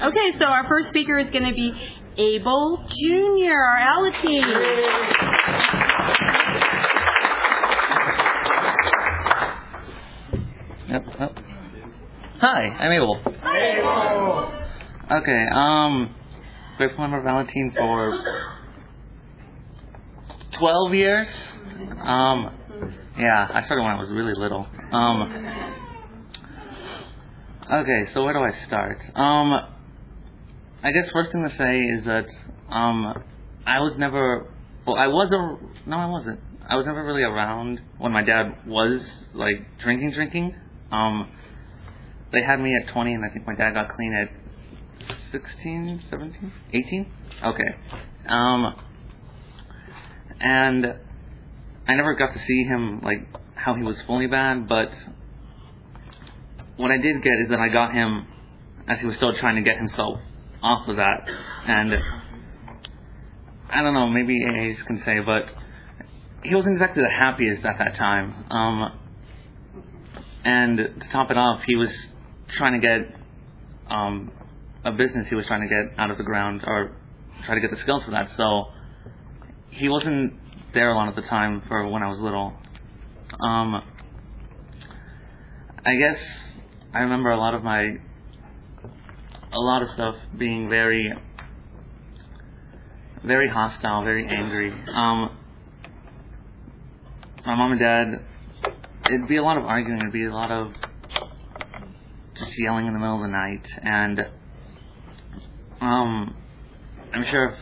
Okay, so our first speaker is going to be Abel Jr., our Alateen. Yep, yep. Hi, I'm Abel. Abel. Okay, um, grateful member Valentine for 12 years. Um, yeah, I started when I was really little. Um, okay, so where do I start? Um, I guess first thing to say is that, um, I was never, well, I wasn't, no, I wasn't. I was never really around when my dad was, like, drinking, drinking. Um, they had me at 20, and I think my dad got clean at 16, 17, 18? Okay. Um, and I never got to see him, like, how he was fully bad, but what I did get is that I got him as he was still trying to get himself off of that. And I don't know, maybe AAs can say, but he wasn't exactly the happiest at that time. Um, and to top it off, he was trying to get um, a business he was trying to get out of the ground or try to get the skills for that. So he wasn't there a lot of the time for when I was little. Um, I guess I remember a lot of my a lot of stuff being very very hostile, very angry. Um, my mom and dad it'd be a lot of arguing, it'd be a lot of just yelling in the middle of the night and um I'm sure if,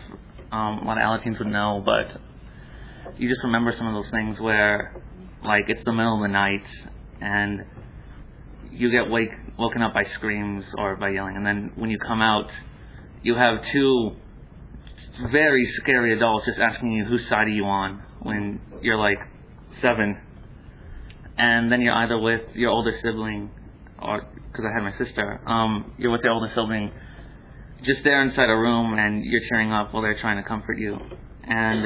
um, a lot of Alateens would know, but you just remember some of those things where like it's the middle of the night and you get wake woken up by screams or by yelling. And then when you come out you have two very scary adults just asking you whose side are you on when you're like seven. And then you're either with your older sibling, or because I had my sister, um, you're with your older sibling, just there inside a room, and you're cheering up while they're trying to comfort you, and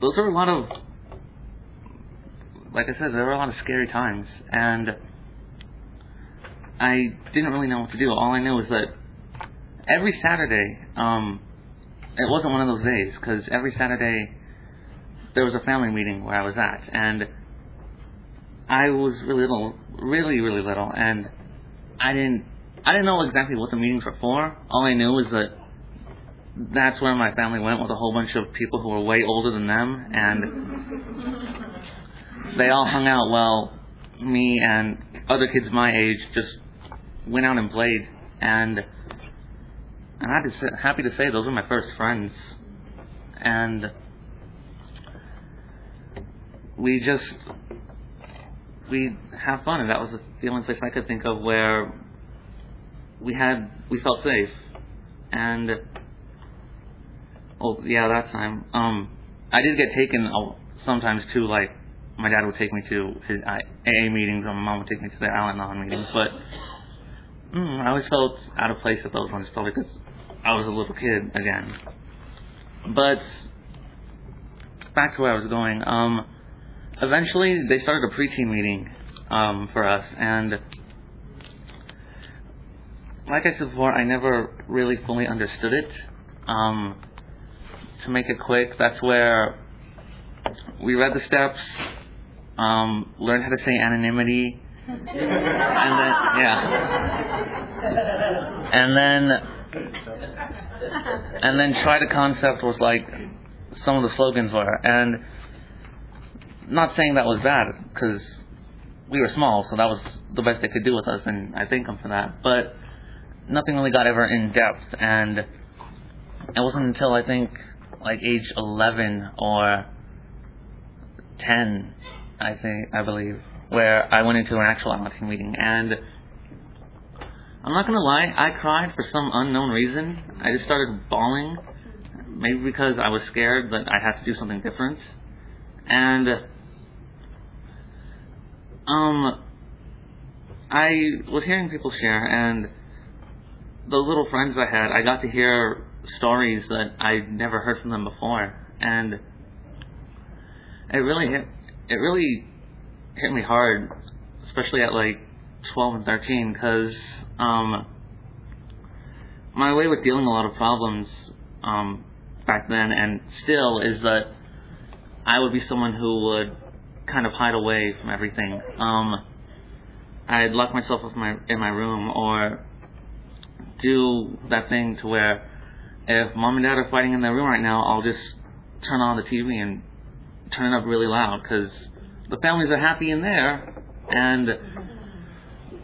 those are a lot of, like I said, there were a lot of scary times, and I didn't really know what to do. All I knew was that every Saturday, um, it wasn't one of those days because every Saturday there was a family meeting where I was at, and I was really little, really, really little, and I didn't, I didn't know exactly what the meetings were for. All I knew was that that's where my family went with a whole bunch of people who were way older than them, and they all hung out while me and other kids my age just went out and played, and I'm happy to say, happy to say those were my first friends, and we just we have fun, and that was the only place I could think of where we had we felt safe. And oh yeah, that time, um, I did get taken sometimes too. Like my dad would take me to his AA meetings, or my mom would take me to the Al-Anon meetings. But mm, I always felt out of place at those ones, probably because I was a little kid again. But back to where I was going. Um, eventually they started a preteen meeting um, for us, and like I said before, I never really fully understood it. Um, to make it quick, that's where we read the steps, um, learned how to say anonymity, and then yeah, and then and then try the concept was like some of the slogans were. And not saying that was bad because we were small, so that was the best they could do with us, and I thank them for that. But nothing really got ever in depth, and it wasn't until I think like age 11 or 10, I think I believe, where I went into an actual Alateen meeting, and I'm not gonna lie, I cried for some unknown reason. I just started bawling, maybe because I was scared that I had to do something different, and um, I was hearing people share, and the little friends I had, I got to hear stories that I'd never heard from them before, and it really hit, it really hit me hard, especially at like 12 and 13, because um, my way with dealing a lot of problems um, back then and still is that I would be someone who would kind of hide away from everything. Um, I'd lock myself up in my in my room or do that thing to where if mom and dad are fighting in their room right now, I'll just turn on the TV and turn it up really loud because the families are happy in there, and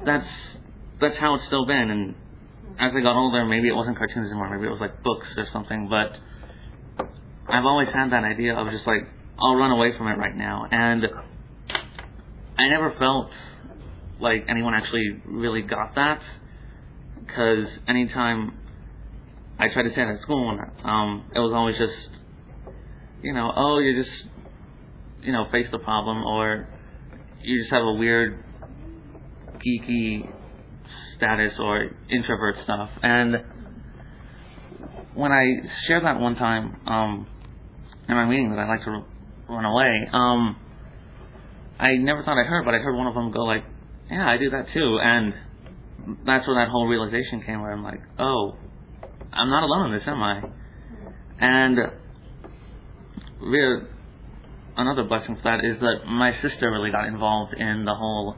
that's that's how it's still been. And as I got older, maybe it wasn't cartoons anymore. Maybe it was like books or something. But I've always had that idea of just like I'll run away from it right now, and I never felt like anyone actually really got that because anytime I tried to say that at school, um, it was always just, you know, oh, you're just, you know, face the problem, or you just have a weird, geeky status or introvert stuff. And when I shared that one time um, in my meeting that I like to run away, um, I never thought I heard, but I heard one of them go like, "Yeah, I do that too," and that's where that whole realization came, where I'm like, "Oh, I'm not alone in this, am I?" And really, another blessing for that is that my sister really got involved in the whole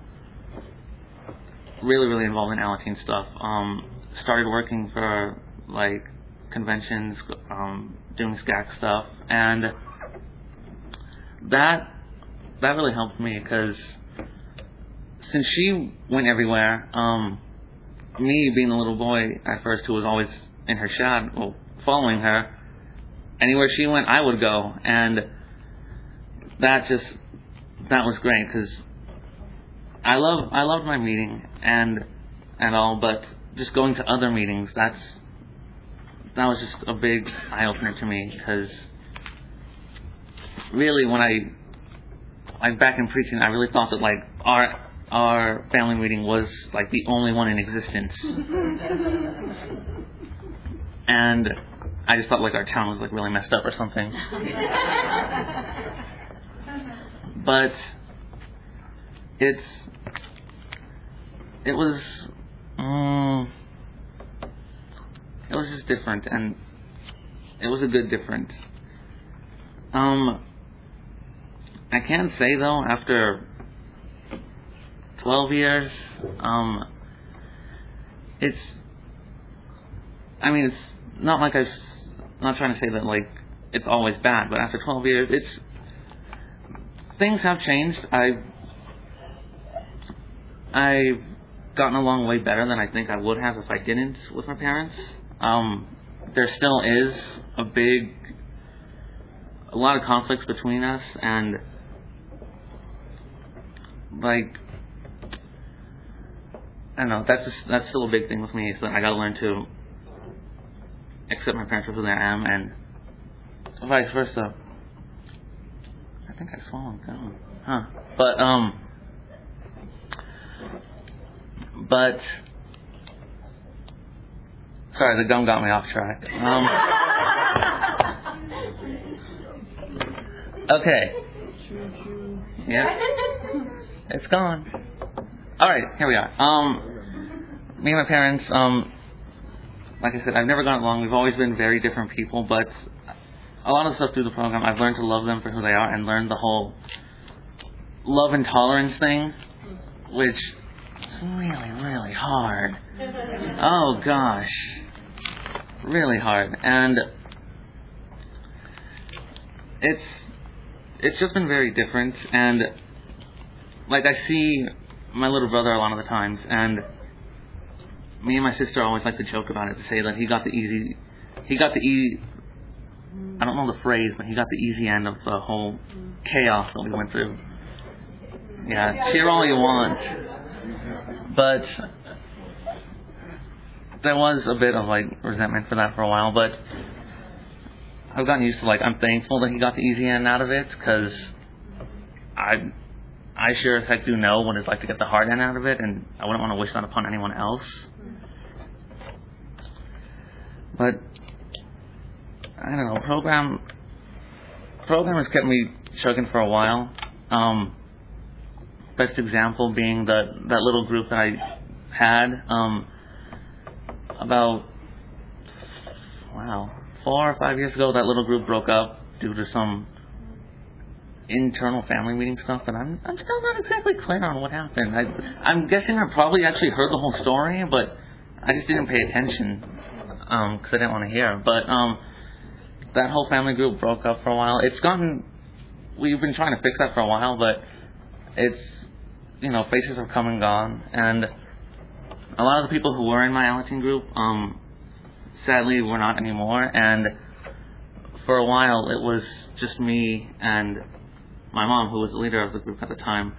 really, really involved in Alateen stuff. Um, started working for like conventions, um, doing SCAC stuff, and that that really helped me because since she went everywhere, um, me being a little boy at first who was always in her shadow, well, following her, anywhere she went, I would go, and that just that was great because I love I loved my meeting and and all, but just going to other meetings that's that was just a big eye opener to me because really when I like back in preteen I really thought that like our our family meeting was like the only one in existence. And I just thought like our town was like really messed up or something but it's it was um, it was just different and it was a good difference. Um i can say though after 12 years um it's i mean it's not like i am not trying to say that like it's always bad but after 12 years it's things have changed i've I've gotten along way better than I think I would have if I didn't with my parents. Um, there still is a big, a lot of conflicts between us, and like, I don't know. That's just, that's still a big thing with me. So I got to learn to accept my parents for who they am, and vice versa. I think I swallowed down, huh? But um but sorry, the gum got me off track. Um, okay. Yeah. It's gone. All right, here we are. Um, me and my parents. Um, like I said, I've never gotten along. We've always been very different people, but a lot of stuff through the program, I've learned to love them for who they are and learned the whole love and tolerance thing, which is really, really hard. Oh gosh. Really hard. And it's it's just been very different and like I see my little brother a lot of the times and me and my sister always like to joke about it to say that he got the easy he got the easy I don't know the phrase, but he got the easy end of the whole chaos that we went through. Yeah, cheer all you want. But there was a bit of like resentment for that for a while, but I've gotten used to like I'm thankful that he got the easy end out of it because I I sure as heck do know what it's like to get the hard end out of it, and I wouldn't want to wish that upon anyone else. But I don't know program program has kept me chugging for a while. Um, best example being that that little group that I had um, about wow, four or five years ago, that little group broke up due to some internal family meeting stuff, and I'm I'm still not exactly clear on what happened. I I'm guessing I probably actually heard the whole story, but I just didn't pay attention because um, I didn't want to hear. But um, that whole family group broke up for a while. It's gotten we've been trying to fix that for a while, but it's you know faces have come and gone, and a lot of the people who were in my Alateen group, um, sadly, were not anymore, and for a while it was just me and my mom, who was the leader of the group at the time,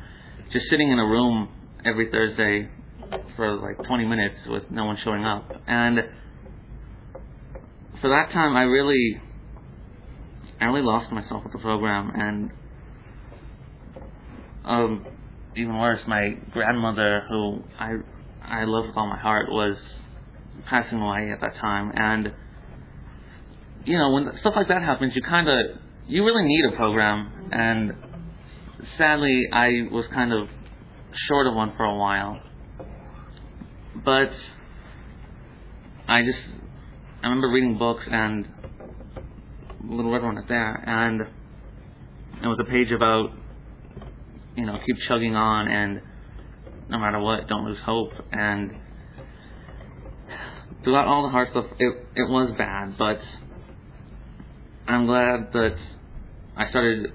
just sitting in a room every Thursday for like 20 minutes with no one showing up. And for that time, I really, I really lost myself with the program. And um, even worse, my grandmother, who I I loved with all my heart, was passing away at that time. And you know, when stuff like that happens, you kind of you really need a program. And sadly, I was kind of short of one for a while. But I just I remember reading books and Little Red One is there, and it was a page about you know keep chugging on and no matter what, don't lose hope. And throughout all the hard stuff, it it was bad, but I'm glad that I started.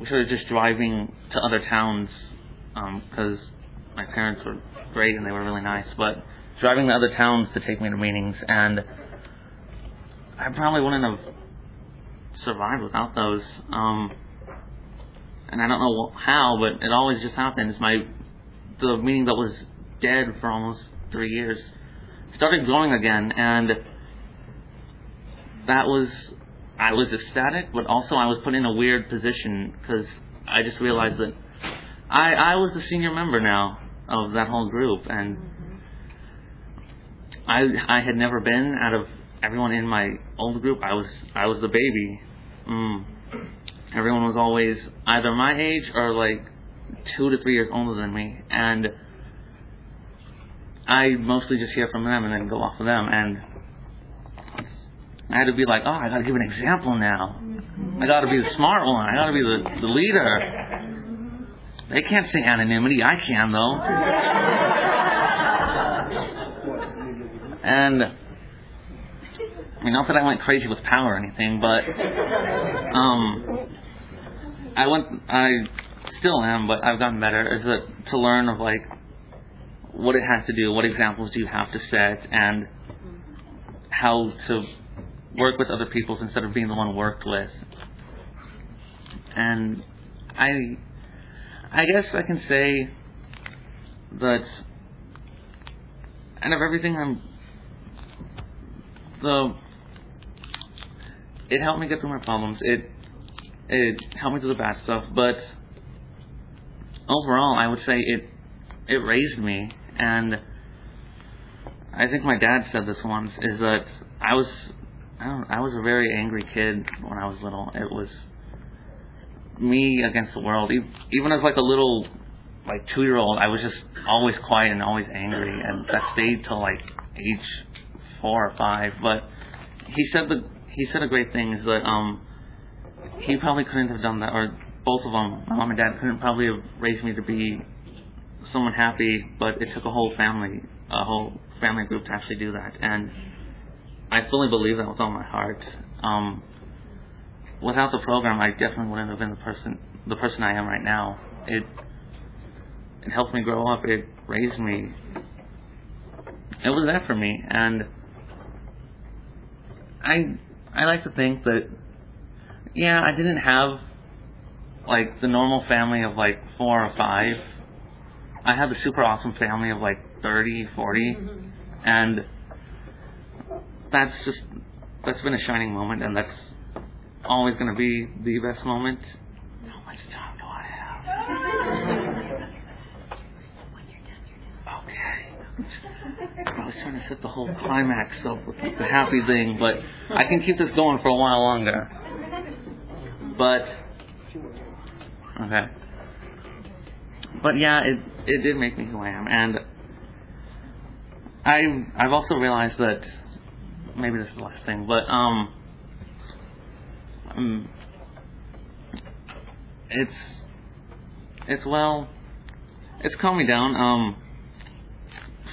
We started just driving to other towns because um, my parents were great and they were really nice, but driving to other towns to take me to meetings, and I probably wouldn't have survived without those. Um, and I don't know how, but it always just happens. My the meeting that was dead for almost three years started growing again, and that was I was ecstatic, but also I was put in a weird position because I just realized that I I was the senior member now of that whole group, and I I had never been out of everyone in my old group. I was I was the baby. Mm. Everyone was always either my age or like two to three years older than me, and I mostly just hear from them and then go off of them. And I had to be like, oh, I got to give an example now. I got to be the smart one. I got to be the, the leader. They can't say anonymity. I can though. and I mean, not that I went crazy with power or anything, but um, I went. I still am, but I've gotten better. Is that to learn of like what it has to do, what examples do you have to set, and how to work with other people instead of being the one worked with. And I, I guess I can say that out of everything I'm the it helped me get through my problems. It it helped me do the bad stuff, but overall, I would say it it raised me, and I think my dad said this once is that I was I don't I was a very angry kid when I was little. It was me against the world. Even as like a little like two year old, I was just always quiet and always angry, and that stayed till like age four or five. But he said the he said a great thing is that um he probably couldn't have done that, or both of them, my mom and dad, couldn't probably have raised me to be someone happy, but it took a whole family, a whole family group to actually do that. And I fully believe that with all my heart. Um, without the program, I definitely wouldn't have been the person, the person I am right now. It, it helped me grow up. It raised me. It was there for me, and I, I like to think that, yeah, I didn't have like the normal family of like four or five. I had the super awesome family of like 30, 40, mm-hmm. and that's just that's been a shining moment, and that's always going to be the best moment. Time do I have? okay. I was trying to set the whole climax up with the happy thing, but I can keep this going for a while longer. But Okay. But yeah, it it did make me who I am, and I I've also realized that maybe this is the last thing, but um, um it's it's well, it's calmed me down. Um,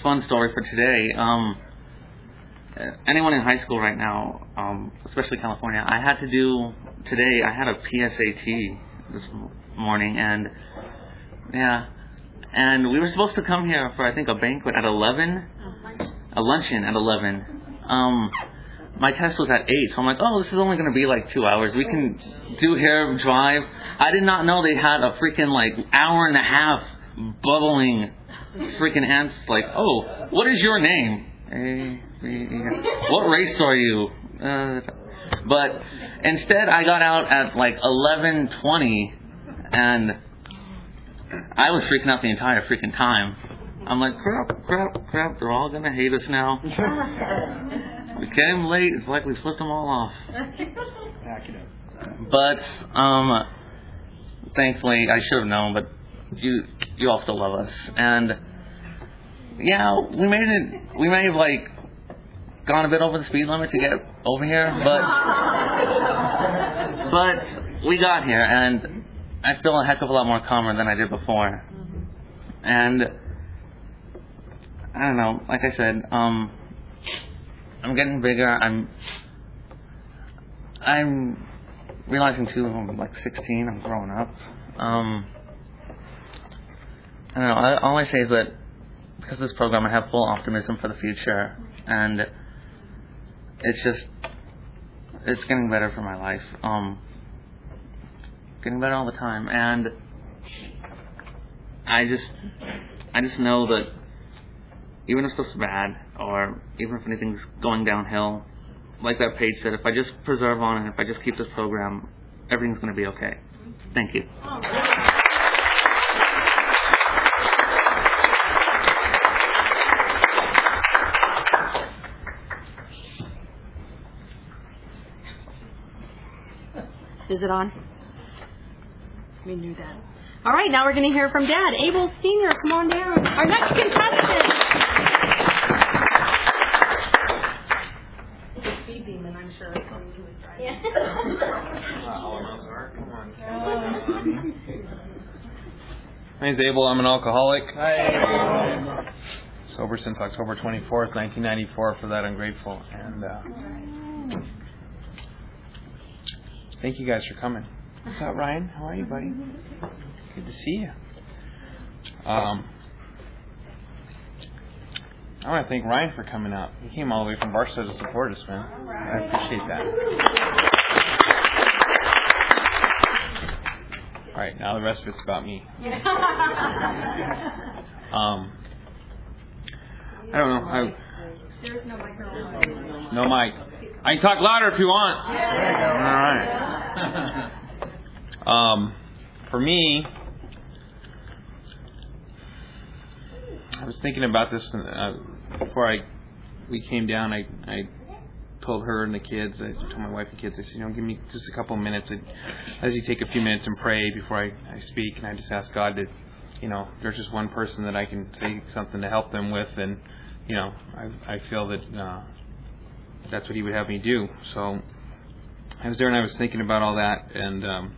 fun story for today. Um, anyone in high school right now, um, especially California, I had to do today. I had a PSAT this morning, and yeah, and we were supposed to come here for I think a banquet at eleven, a luncheon at eleven. Um, my test was at eight, so I'm like, oh, this is only going to be like two hours. We can do here, drive. I did not know they had a freaking like hour and a half bubbling freaking ants. Like, oh, what is your name? what race are you? Uh, but instead, I got out at like 11:20, and I was freaking out the entire freaking time. I'm like, crap, crap, crap. They're all gonna hate us now. we came late. It's like we flipped them all off. But um, thankfully, I should have known. But you, you all still love us, and yeah, we made it. We may have like gone a bit over the speed limit to get over here, but but we got here, and I feel a heck of a lot more calmer than I did before. And I don't know. Like I said, um, I'm getting bigger. I'm I'm realizing too. I'm like 16. I'm growing up. Um, I don't know. I, all I say is that because of this program, I have full optimism for the future, and it's just it's getting better for my life. Um, getting better all the time, and I just I just know that even if stuff's bad, or even if anything's going downhill, like that page said, if I just preserve on it, if I just keep this program, everything's going to be okay. Thank you. Is it on? We knew that. All right, now we're going to hear from Dad. Abel Sr., come on down. Our next contestant. Speed demon, I'm sure. Yeah. My name's Abel. I'm an alcoholic. Hi. Sober since October 24th, 1994. For that, I'm grateful. And uh, Thank you guys for coming. What's up, Ryan? How are you, buddy? Good to see you. Um, I want to thank Ryan for coming out. He came all the way from Barstow to support us, man. I appreciate that. All right, now the rest of it's about me. um, I don't know. I, There's no microphone. no mic. I can talk louder if you want. All right. Um, for me, I was thinking about this uh, before I we came down. I I told her and the kids, I told my wife and kids, I said, you know, give me just a couple of minutes. I, as you take a few minutes and pray before I, I speak, and I just ask God to, you know, there's just one person that I can say something to help them with, and you know, I I feel that uh, that's what he would have me do. So I was there and I was thinking about all that, and um,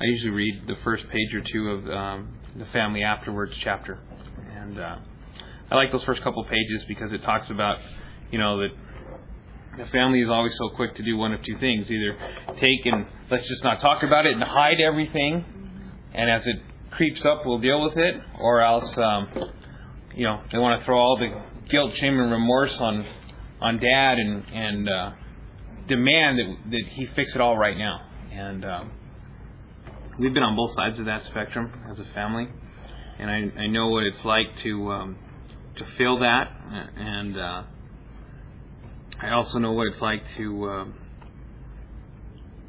I usually read the first page or two of um, the Family Afterwards chapter, and uh, I like those first couple pages because it talks about, you know, that the family is always so quick to do one of two things: either take and let's just not talk about it and hide everything, and as it creeps up, we'll deal with it, or else, um, you know, they want to throw all the guilt, shame, and remorse on on dad and and uh, demand that that he fix it all right now. And um, we've been on both sides of that spectrum as a family, and I I know what it's like to um, to feel that, and uh, I also know what it's like to.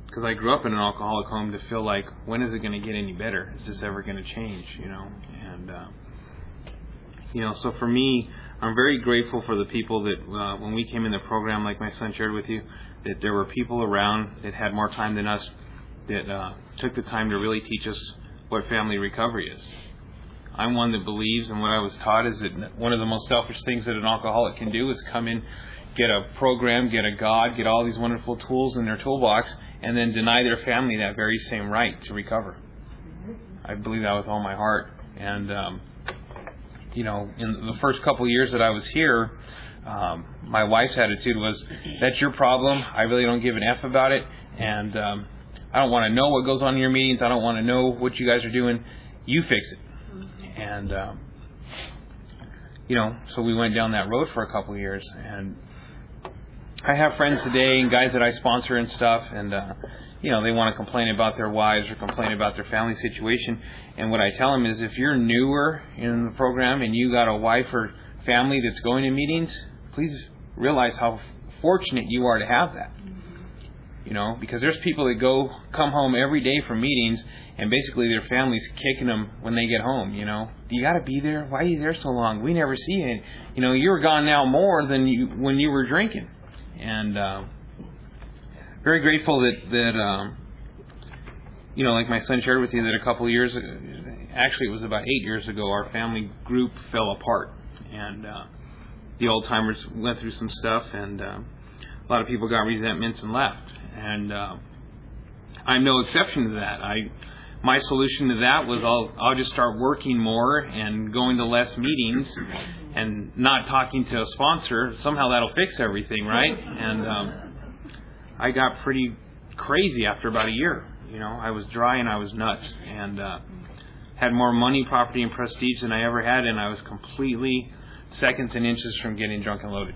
because I grew up in an alcoholic home to feel like when is it going to get any better? Is this ever going to change? You know, and uh, you know, so for me, I'm very grateful for the people that uh, when we came in the program, like my son shared with you, that there were people around that had more time than us that uh, took the time to really teach us what family recovery is. I'm one that believes, and what I was taught is that one of the most selfish things that an alcoholic can do is come in get a program, get a God, get all these wonderful tools in their toolbox, and then deny their family that very same right to recover. I believe that with all my heart. And, um, you know, in the first couple years that I was here, um, my wife's attitude was, "That's your problem. I really don't give an f about it, and um, I don't want to know what goes on in your meetings. I don't want to know what you guys are doing. You fix it." And um, you know, so we went down that road for a couple years, and I have friends today and guys that I sponsor and stuff, and uh, you know, they want to complain about their wives or complain about their family situation. And what I tell them is, if you're newer in the program and you got a wife or family that's going to meetings, please realize how fortunate you are to have that. You know, because there's people that go come home every day from meetings and basically their family's kicking them when they get home. You know, you got to be there. Why are you there so long? We never see you. You know, you're gone now more than you when you were drinking, and uh, very grateful that that um, you know, like my son shared with you that a couple of years, actually it was about eight years ago, our family group fell apart, and uh, the old timers went through some stuff, and uh, a lot of people got resentments and left, and uh, I'm no exception to that. I my solution to that was I'll I'll just start working more and going to less meetings and not talking to a sponsor. Somehow that'll fix everything, right? And um, I got pretty crazy after about a year. You know, I was dry and I was nuts and uh, had more money, property, and prestige than I ever had, and I was completely seconds and inches from getting drunk and loaded.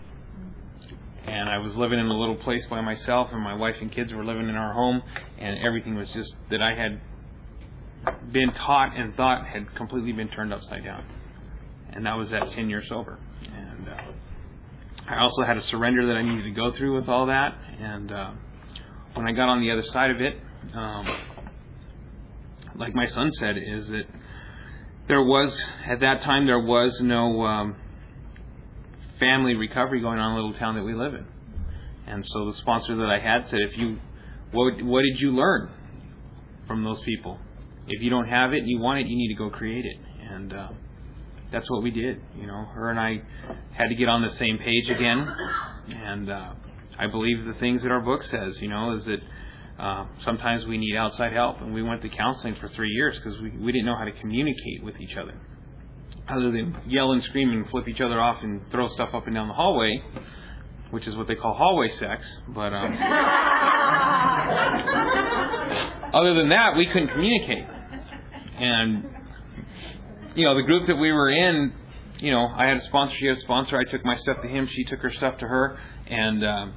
And I was living in a little place by myself, and my wife and kids were living in our home, and everything was just that I had been taught and thought had completely been turned upside down. And that was at 10 years sober. And uh, I also had a surrender that I needed to go through with all that. And uh, when I got on the other side of it, um, like my son said, is that there was, at that time, there was no um, family recovery going on in the little town that we live in. And so the sponsor that I had said, if you, what, what did you learn from those people? if you don't have it and you want it, you need to go create it. And uh, that's what we did. You know, her and I had to get on the same page again. And uh, I believe the things that our book says, you know, is that uh, sometimes we need outside help. And we went to counseling for three years because we, we didn't know how to communicate with each other. Other than yell and scream and flip each other off and throw stuff up and down the hallway, which is what they call hallway sex. But um, other than that, we couldn't communicate and you know the group that we were in you know i had a sponsor she had a sponsor i took my stuff to him she took her stuff to her. And um,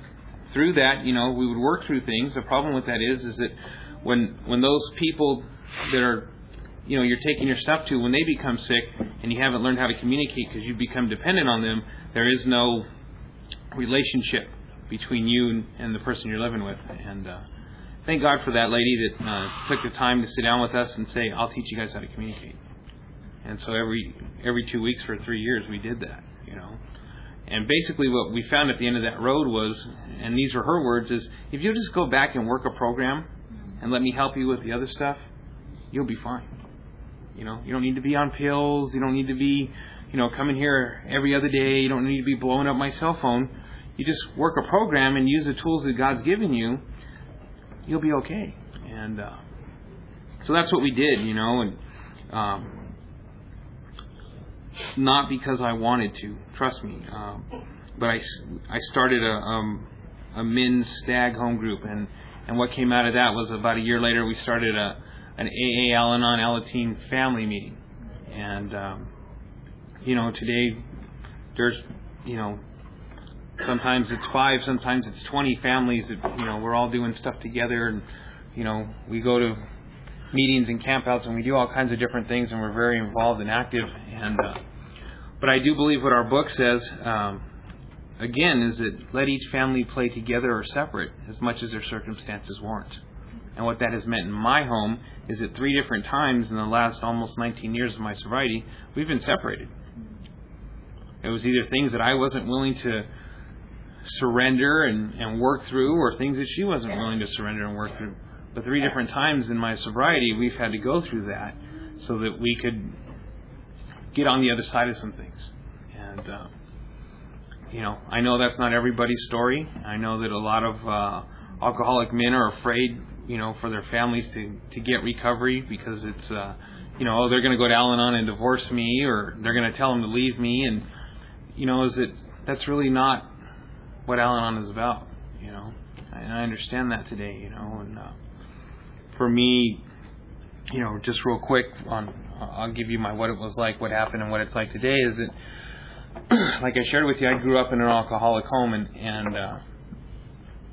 through that you know we would work through things. The problem with that is is that when when those people that are you know you're taking your stuff to when they become sick and you haven't learned how to communicate because you become dependent on them there is no relationship between you and, the person you're living with. And uh, thank God for that lady that uh, took the time to sit down with us and say, "I'll teach you guys how to communicate." And so every every two weeks for three years we did that, you know. And basically, what we found at the end of that road was, and these are her words, is if you just go back and work a program and let me help you with the other stuff, you'll be fine. You know, you don't need to be on pills. You don't need to be, you know, coming here every other day. You don't need to be blowing up my cell phone. You just work a program and use the tools that God's given you, you'll be okay. And uh, so that's what we did, you know, and um, not because I wanted to, trust me, um, but I, I started a, um, a men's stag home group, and, and what came out of that was about a year later we started a an AA Al-Anon Alateen family meeting, and um, you know today there's you know Sometimes it's five, sometimes it's 20 families that, you know, we're all doing stuff together and, you know, we go to meetings and campouts and we do all kinds of different things and we're very involved and active. And, uh, but I do believe what our book says, um, again, is that let each family play together or separate as much as their circumstances warrant. And what that has meant in my home is that three different times in the last almost 19 years of my sobriety, we've been separated. It was either things that I wasn't willing to surrender and, and work through, or things that she wasn't willing to surrender and work through. But three different times in my sobriety, we've had to go through that so that we could get on the other side of some things. And uh, you know, I know that's not everybody's story. I know that a lot of uh, alcoholic men are afraid, you know, for their families to to get recovery because it's, uh, you know, oh, they're going to go to Al-Anon and divorce me, or they're going to tell them to leave me, and you know, is it that's really not what Al-Anon is about, you know, and I understand that today, you know, and uh, for me, you know, just real quick on, I'll give you my what it was like, what happened, and what it's like today. Is that like I shared with you, I grew up in an alcoholic home, and and uh,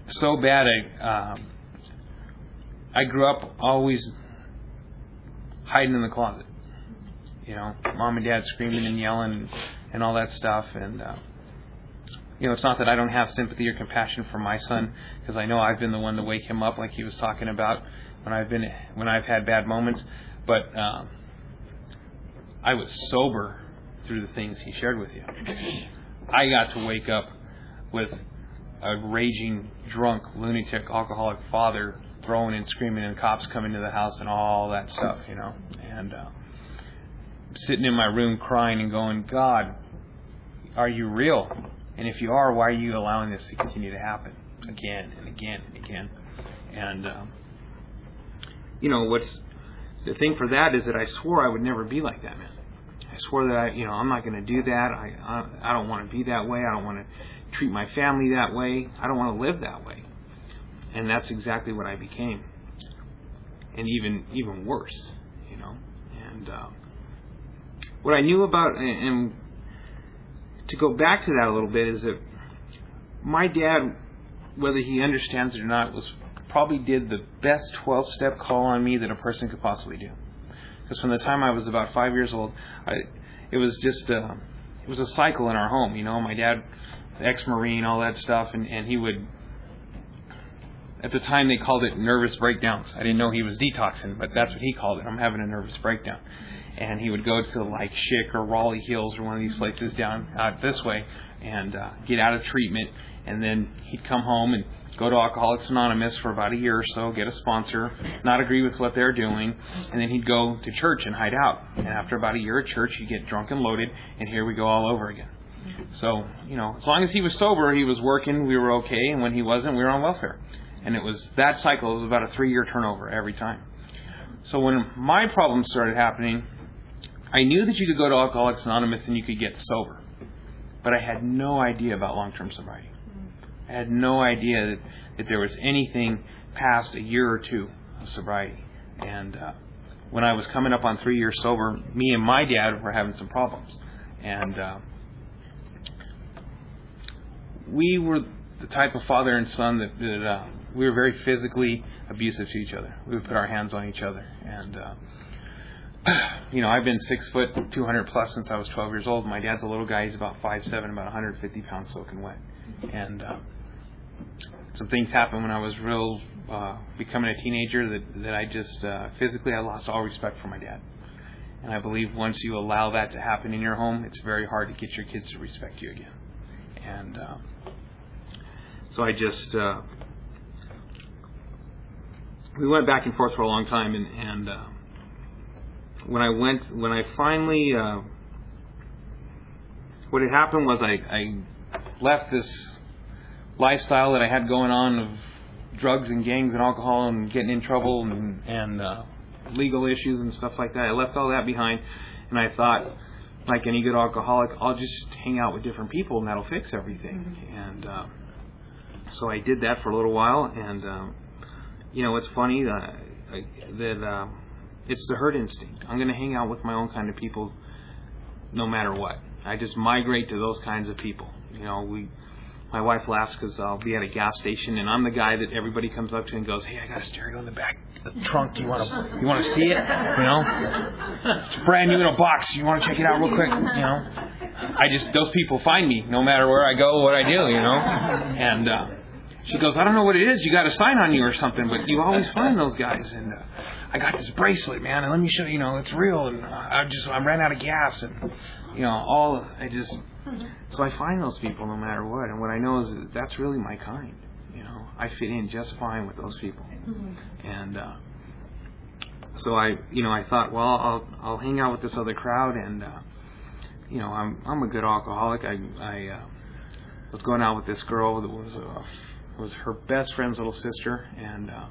so bad I uh, I grew up always hiding in the closet. You know, mom and dad screaming and yelling and, and all that stuff, and uh, you know, it's not that I don't have sympathy or compassion for my son, because I know I've been the one to wake him up, like he was talking about when I've been when I've had bad moments, but. Uh, I was sober through the things he shared with you. I got to wake up with a raging, drunk, lunatic, alcoholic father throwing and screaming and cops coming to the house and all that stuff, you know. And uh, sitting in my room crying and going, God, are you real? And if you are, why are you allowing this to continue to happen again and again and again? And, uh, you know, what's the thing for that is that I swore I would never be like that man. I swore that I, you know, I'm not going to do that. I, I, I don't want to be that way. I don't want to treat my family that way. I don't want to live that way. And that's exactly what I became. And even even worse, you know. And uh, what I knew about and, and to go back to that a little bit is that my dad, whether he understands it or not, was probably did the best 12 step call on me that a person could possibly do. Because from the time I was about five years old, I, it was just uh, it was a cycle in our home. You know, my dad, ex-marine, all that stuff, and and he would. At the time, they called it nervous breakdowns. I didn't know he was detoxing, but that's what he called it. I'm having a nervous breakdown, and he would go to like Schick or Raleigh Hills or one of these places down out this way, and uh, get out of treatment, and then he'd come home and go to Alcoholics Anonymous for about a year or so, get a sponsor, not agree with what they're doing, and then he'd go to church and hide out. And after about a year at church, he'd get drunk and loaded, and here we go all over again. So, you know, as long as he was sober, he was working, we were okay, and when he wasn't, we were on welfare. And it was that cycle it was about a three year turnover every time. So when my problems started happening, I knew that you could go to Alcoholics Anonymous and you could get sober. But I had no idea about long term sobriety. I had no idea that, that there was anything past a year or two of sobriety. And uh, when I was coming up on three years sober, me and my dad were having some problems. And uh, we were the type of father and son that, that uh, we were very physically abusive to each other. We would put our hands on each other. And, uh, you know, I've been six foot, 200 plus since I was 12 years old. My dad's a little guy. He's about five seven, about 150 pounds soaking wet. And uh, some things happened when I was real uh, becoming a teenager that that I just uh, physically I lost all respect for my dad. And I believe once you allow that to happen in your home, it's very hard to get your kids to respect you again. And uh, so I just uh, we went back and forth for a long time, and, and uh, when I went when I finally uh, what had happened was I, I left this lifestyle that I had going on of drugs and gangs and alcohol and getting in trouble and, and uh, legal issues and stuff like that. I left all that behind, and I thought, like any good alcoholic, I'll just hang out with different people and that'll fix everything. Mm-hmm. And uh, so I did that for a little while, and um, you know, it's funny that that uh, it's the herd instinct. I'm going to hang out with my own kind of people, no matter what. I just migrate to those kinds of people. You know, we my wife laughs because I'll be at a gas station and I'm the guy that everybody comes up to and goes, "Hey, I got a stereo in the back, the trunk. Do you want to, you want to see it? You know, it's brand new in a box. You want to check it out real quick? You know, I just those people find me no matter where I go, what I do. You know, and uh, she goes, I don't know what it is. You got a sign on you or something, but you always find those guys. And uh, I got this bracelet, man, and let me show you. You know, it's real. And I just I ran out of gas, and you know, all I just so I find those people no matter what. And what I know is that that's really my kind. You know, I fit in just fine with those people. And uh, so I, you know, I thought, well, I'll I'll hang out with this other crowd, and uh, you know, I'm I'm a good alcoholic. I I uh, was going out with this girl that was uh, was her best friend's little sister, and uh,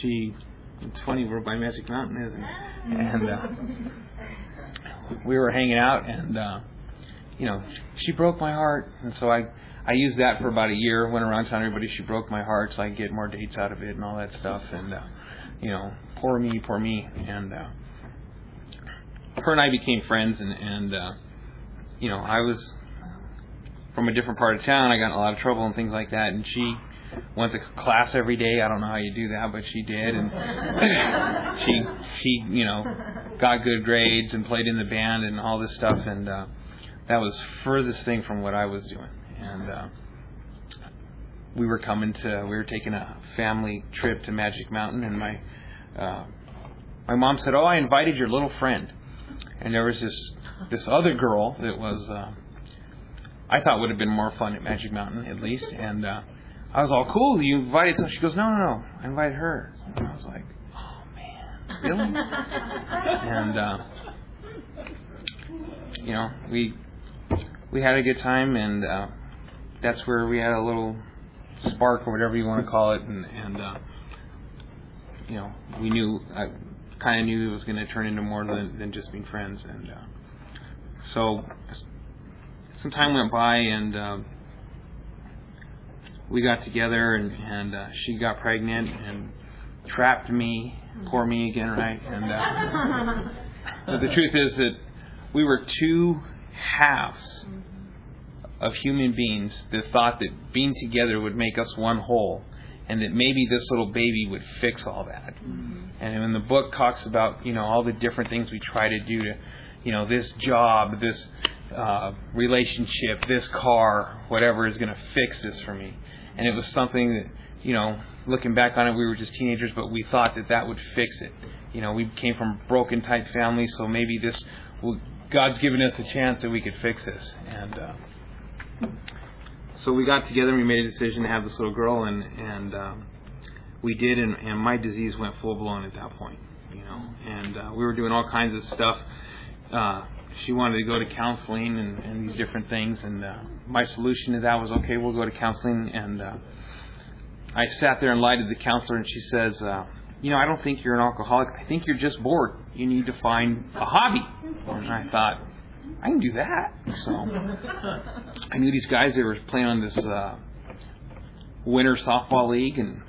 she. It's funny we're by Magic Mountain, isn't it? And uh, we were hanging out, and uh, you know, she broke my heart, and so I I used that for about a year. Went around telling everybody she broke my heart, so I could get more dates out of it and all that stuff. And uh, you know, poor me, poor me. And uh, her and I became friends, and and uh, you know, I was from a different part of town. I got in a lot of trouble and things like that. And she went to class every day. I don't know how you do that, but she did, and she she you know got good grades and played in the band and all this stuff. And uh, that was furthest thing from what I was doing. And uh, we were coming to we were taking a family trip to Magic Mountain, and my uh, my mom said, "Oh, I invited your little friend." And there was this this other girl that was uh, I thought would have been more fun at Magic Mountain at least, and uh, I was all cool. You invited some? She goes, "No, no, no, I invited her." And I was like, "Oh man, really?" and uh, you know, we we had a good time, and uh, that's where we had a little spark or whatever you want to call it, and and uh, you know, we knew I kind of knew it was going to turn into more than than just being friends, and uh, so some time went by, and uh, we got together, and and uh, she got pregnant and trapped me, poor me again, right? And uh, but the truth is that we were two halves of human beings that thought that being together would make us one whole and that maybe this little baby would fix all that. Mm-hmm. And when the book talks about, you know, all the different things we try to do to, you know, this job, this uh, relationship, this car, whatever is going to fix this for me. And it was something that, you know, looking back on it, we were just teenagers, but we thought that that would fix it. You know, we came from broken type families, so maybe this, will, God's given us a chance that we could fix this. And, uh, so we got together and we made a decision to have this little girl, and and um, we did, and, and my disease went full blown at that point, you know, and uh, we were doing all kinds of stuff. Uh, she wanted to go to counseling and, and these different things, and uh, my solution to that was okay, we'll go to counseling, and uh, I sat there and lied to the counselor, and she says. Uh, you know, I don't think you're an alcoholic. I think you're just bored. You need to find a hobby. And I thought, I can do that. So I knew these guys. They were playing on this uh, winter softball league, and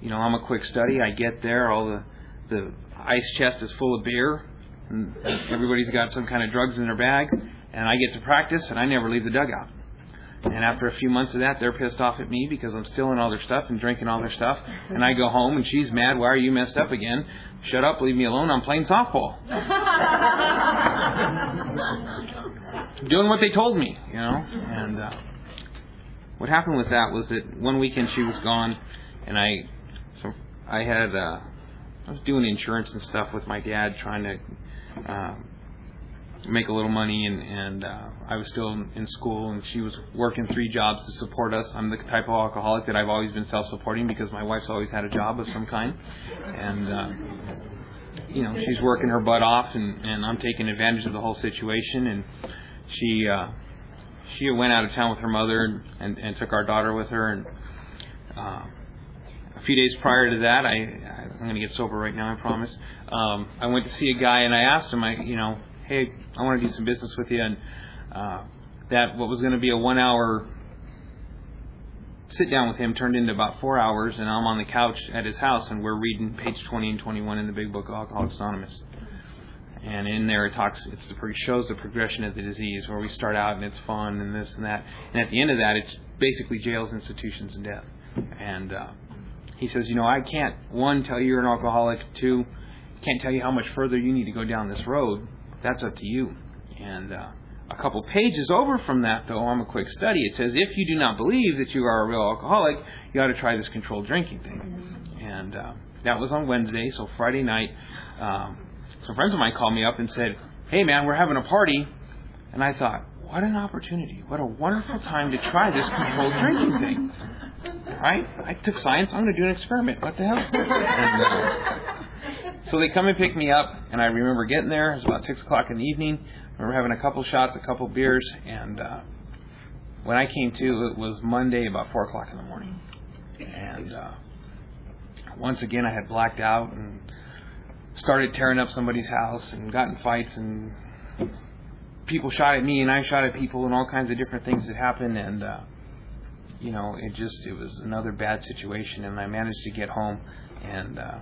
you know I'm a quick study. I get there, all the the ice chest is full of beer, and everybody's got some kind of drugs in their bag, and I get to practice, and I never leave the dugout. And after a few months of that, they're pissed off at me because I'm stealing all their stuff and drinking all their stuff. And I go home and she's mad. Why are you messed up again? Shut up, leave me alone. I'm playing softball. Doing what they told me, you know. And uh, what happened with that was that one weekend she was gone, and I, so I had, uh, I was doing insurance and stuff with my dad, trying to. Uh, make a little money and and uh, I was still in, school and she was working three jobs to support us. I'm the type of alcoholic that I've always been self-supporting because my wife's always had a job of some kind, and uh, you know she's working her butt off and and I'm taking advantage of the whole situation and she uh, she went out of town with her mother and and, and took our daughter with her and. Uh, a few days prior to that, I, I'm going to get sober right now, I promise. Um, I went to see a guy and I asked him, I, you know, hey, I want to do some business with you, and uh, that what was going to be a one hour sit down with him turned into about four hours, and I'm on the couch at his house, and we're reading page 20 and 21 in the Big Book of Alcoholics Anonymous. And in there it talks, the shows the progression of the disease, where we start out and it's fun and this and that, and at the end of that, it's basically jails, institutions, and death. And uh, he says, you know, I can't one tell you you're an alcoholic, two can't tell you how much further you need to go down this road that's up to you. And uh, a couple pages over from that, though, I'm a quick study. It says, if you do not believe that you are a real alcoholic, you ought to try this controlled drinking thing. Mm-hmm. And uh, that was on Wednesday, so Friday night, um, some friends of mine called me up and said, hey, man, we're having a party. And I thought, what an opportunity. What a wonderful time to try this controlled drinking thing. Right? I took science. I'm going to do an experiment. What the hell? And, uh, so they come and pick me up, and I remember getting there. It was about six o'clock in the evening. I remember having a couple shots, a couple beers, and uh, when I came to, it was Monday about four o'clock in the morning, and uh, once again I had blacked out and started tearing up somebody's house and got in fights and people shot at me and I shot at people and all kinds of different things that happened and uh you know it just it was another bad situation and I managed to get home and uh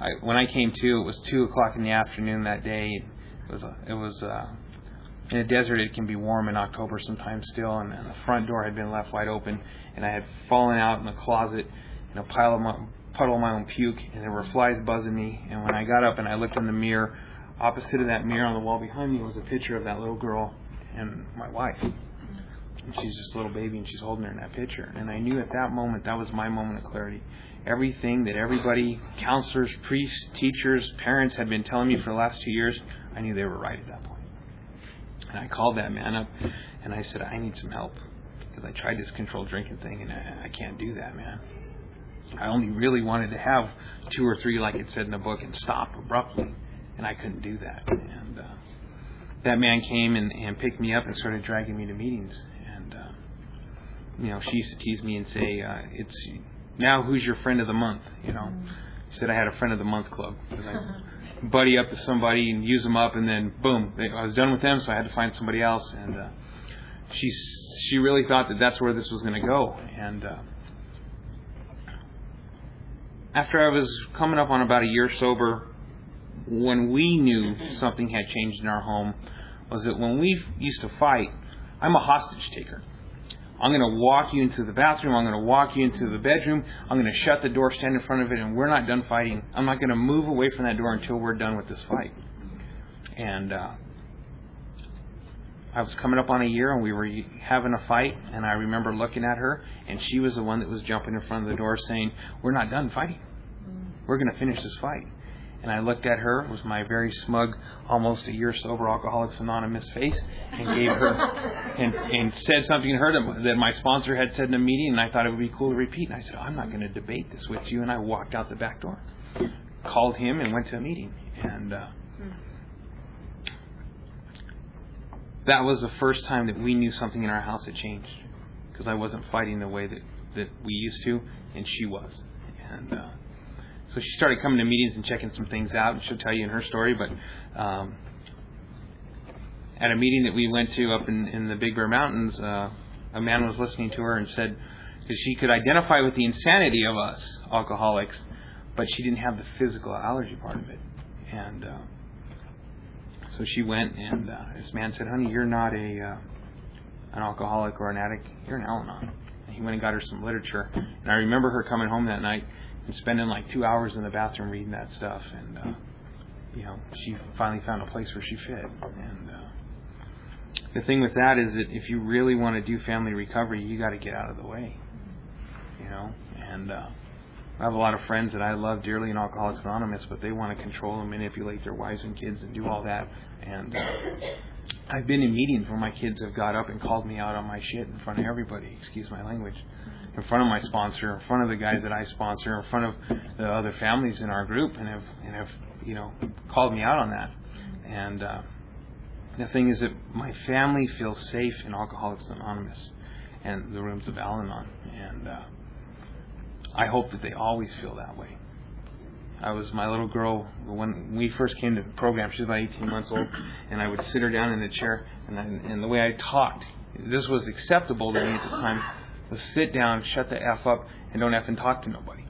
I when I came to it was two o'clock in the afternoon that day. It was it was uh in the desert it can be warm in October sometimes still and, and the front door had been left wide open and I had fallen out in the closet in a pile of my puddle of my own puke and there were flies buzzing me. And when I got up and I looked in the mirror opposite of that mirror on the wall behind me was a picture of that little girl and my wife. And she's just a little baby and she's holding her in that picture. And I knew at that moment that was my moment of clarity everything that everybody counselors priests teachers parents had been telling me for the last two years I knew they were right at that point. and I called that man up and I said I need some help because I tried this controlled drinking thing and I, I can't do that man I only really wanted to have two or three, like it said in the book, and stop abruptly, and I couldn't do that. And uh, that man came and, and picked me up and started dragging me to meetings. And uh, you know, she used to tease me and say, uh, "It's now who's your friend of the month?" You know, she said I had a friend of the month club buddy up to somebody and use them up, and then boom, I was done with them, so I had to find somebody else. And uh, she she really thought that that's where this was going to go, and. Uh, after I was coming up on about a year sober, when we knew something had changed in our home, was that when we used to fight, I'm a hostage taker. I'm going to walk you into the bathroom. I'm going to walk you into the bedroom. I'm going to shut the door, stand in front of it, and we're not done fighting. I'm not going to move away from that door until we're done with this fight. And uh, I was coming up on a year, and we were having a fight, and I remember looking at her, and she was the one that was jumping in front of the door saying, "We're not done fighting." We're going to finish this fight. And I looked at her, was my very smug, almost a year sober Alcoholics Anonymous face, and gave her, and, and said something to her that, that my sponsor had said in a meeting, and I thought it would be cool to repeat. And I said, I'm not going to debate this with you. And I walked out the back door, called him, and went to a meeting. And uh, that was the first time that we knew something in our house had changed, because I wasn't fighting the way that, that we used to, and she was. And uh, so she started coming to meetings and checking some things out, and she'll tell you in her story. But um, at a meeting that we went to up in, in the Big Bear Mountains, uh, a man was listening to her and said that she could identify with the insanity of us alcoholics, but she didn't have the physical allergy part of it. And uh, so she went, and uh, this man said, "Honey, you're not a uh, an alcoholic or an addict. You're an Al-Anon." And he went and got her some literature. And I remember her coming home that night and spending like two hours in the bathroom reading that stuff. And uh, you know, she finally found a place where she fit. And uh, the thing with that is that if you really want to do family recovery, you got to get out of the way. You know, and uh, I have a lot of friends that I love dearly in Alcoholics Anonymous, but they want to control and manipulate their wives and kids and do all that. And uh, I've been in meetings where my kids have got up and called me out on my shit in front of everybody. Excuse my language in front of my sponsor, in front of the guys that I sponsor, in front of the other families in our group, and have and have you know called me out on that. And uh, the thing is that my family feels safe in Alcoholics Anonymous and the rooms of Al-Anon, and uh, I hope that they always feel that way. I was my little girl when we first came to the program. She was about 18 months old, and I would sit her down in the chair, and I, and the way I talked, this was acceptable to me at the time was sit down, shut the F up, and don't F and talk to nobody.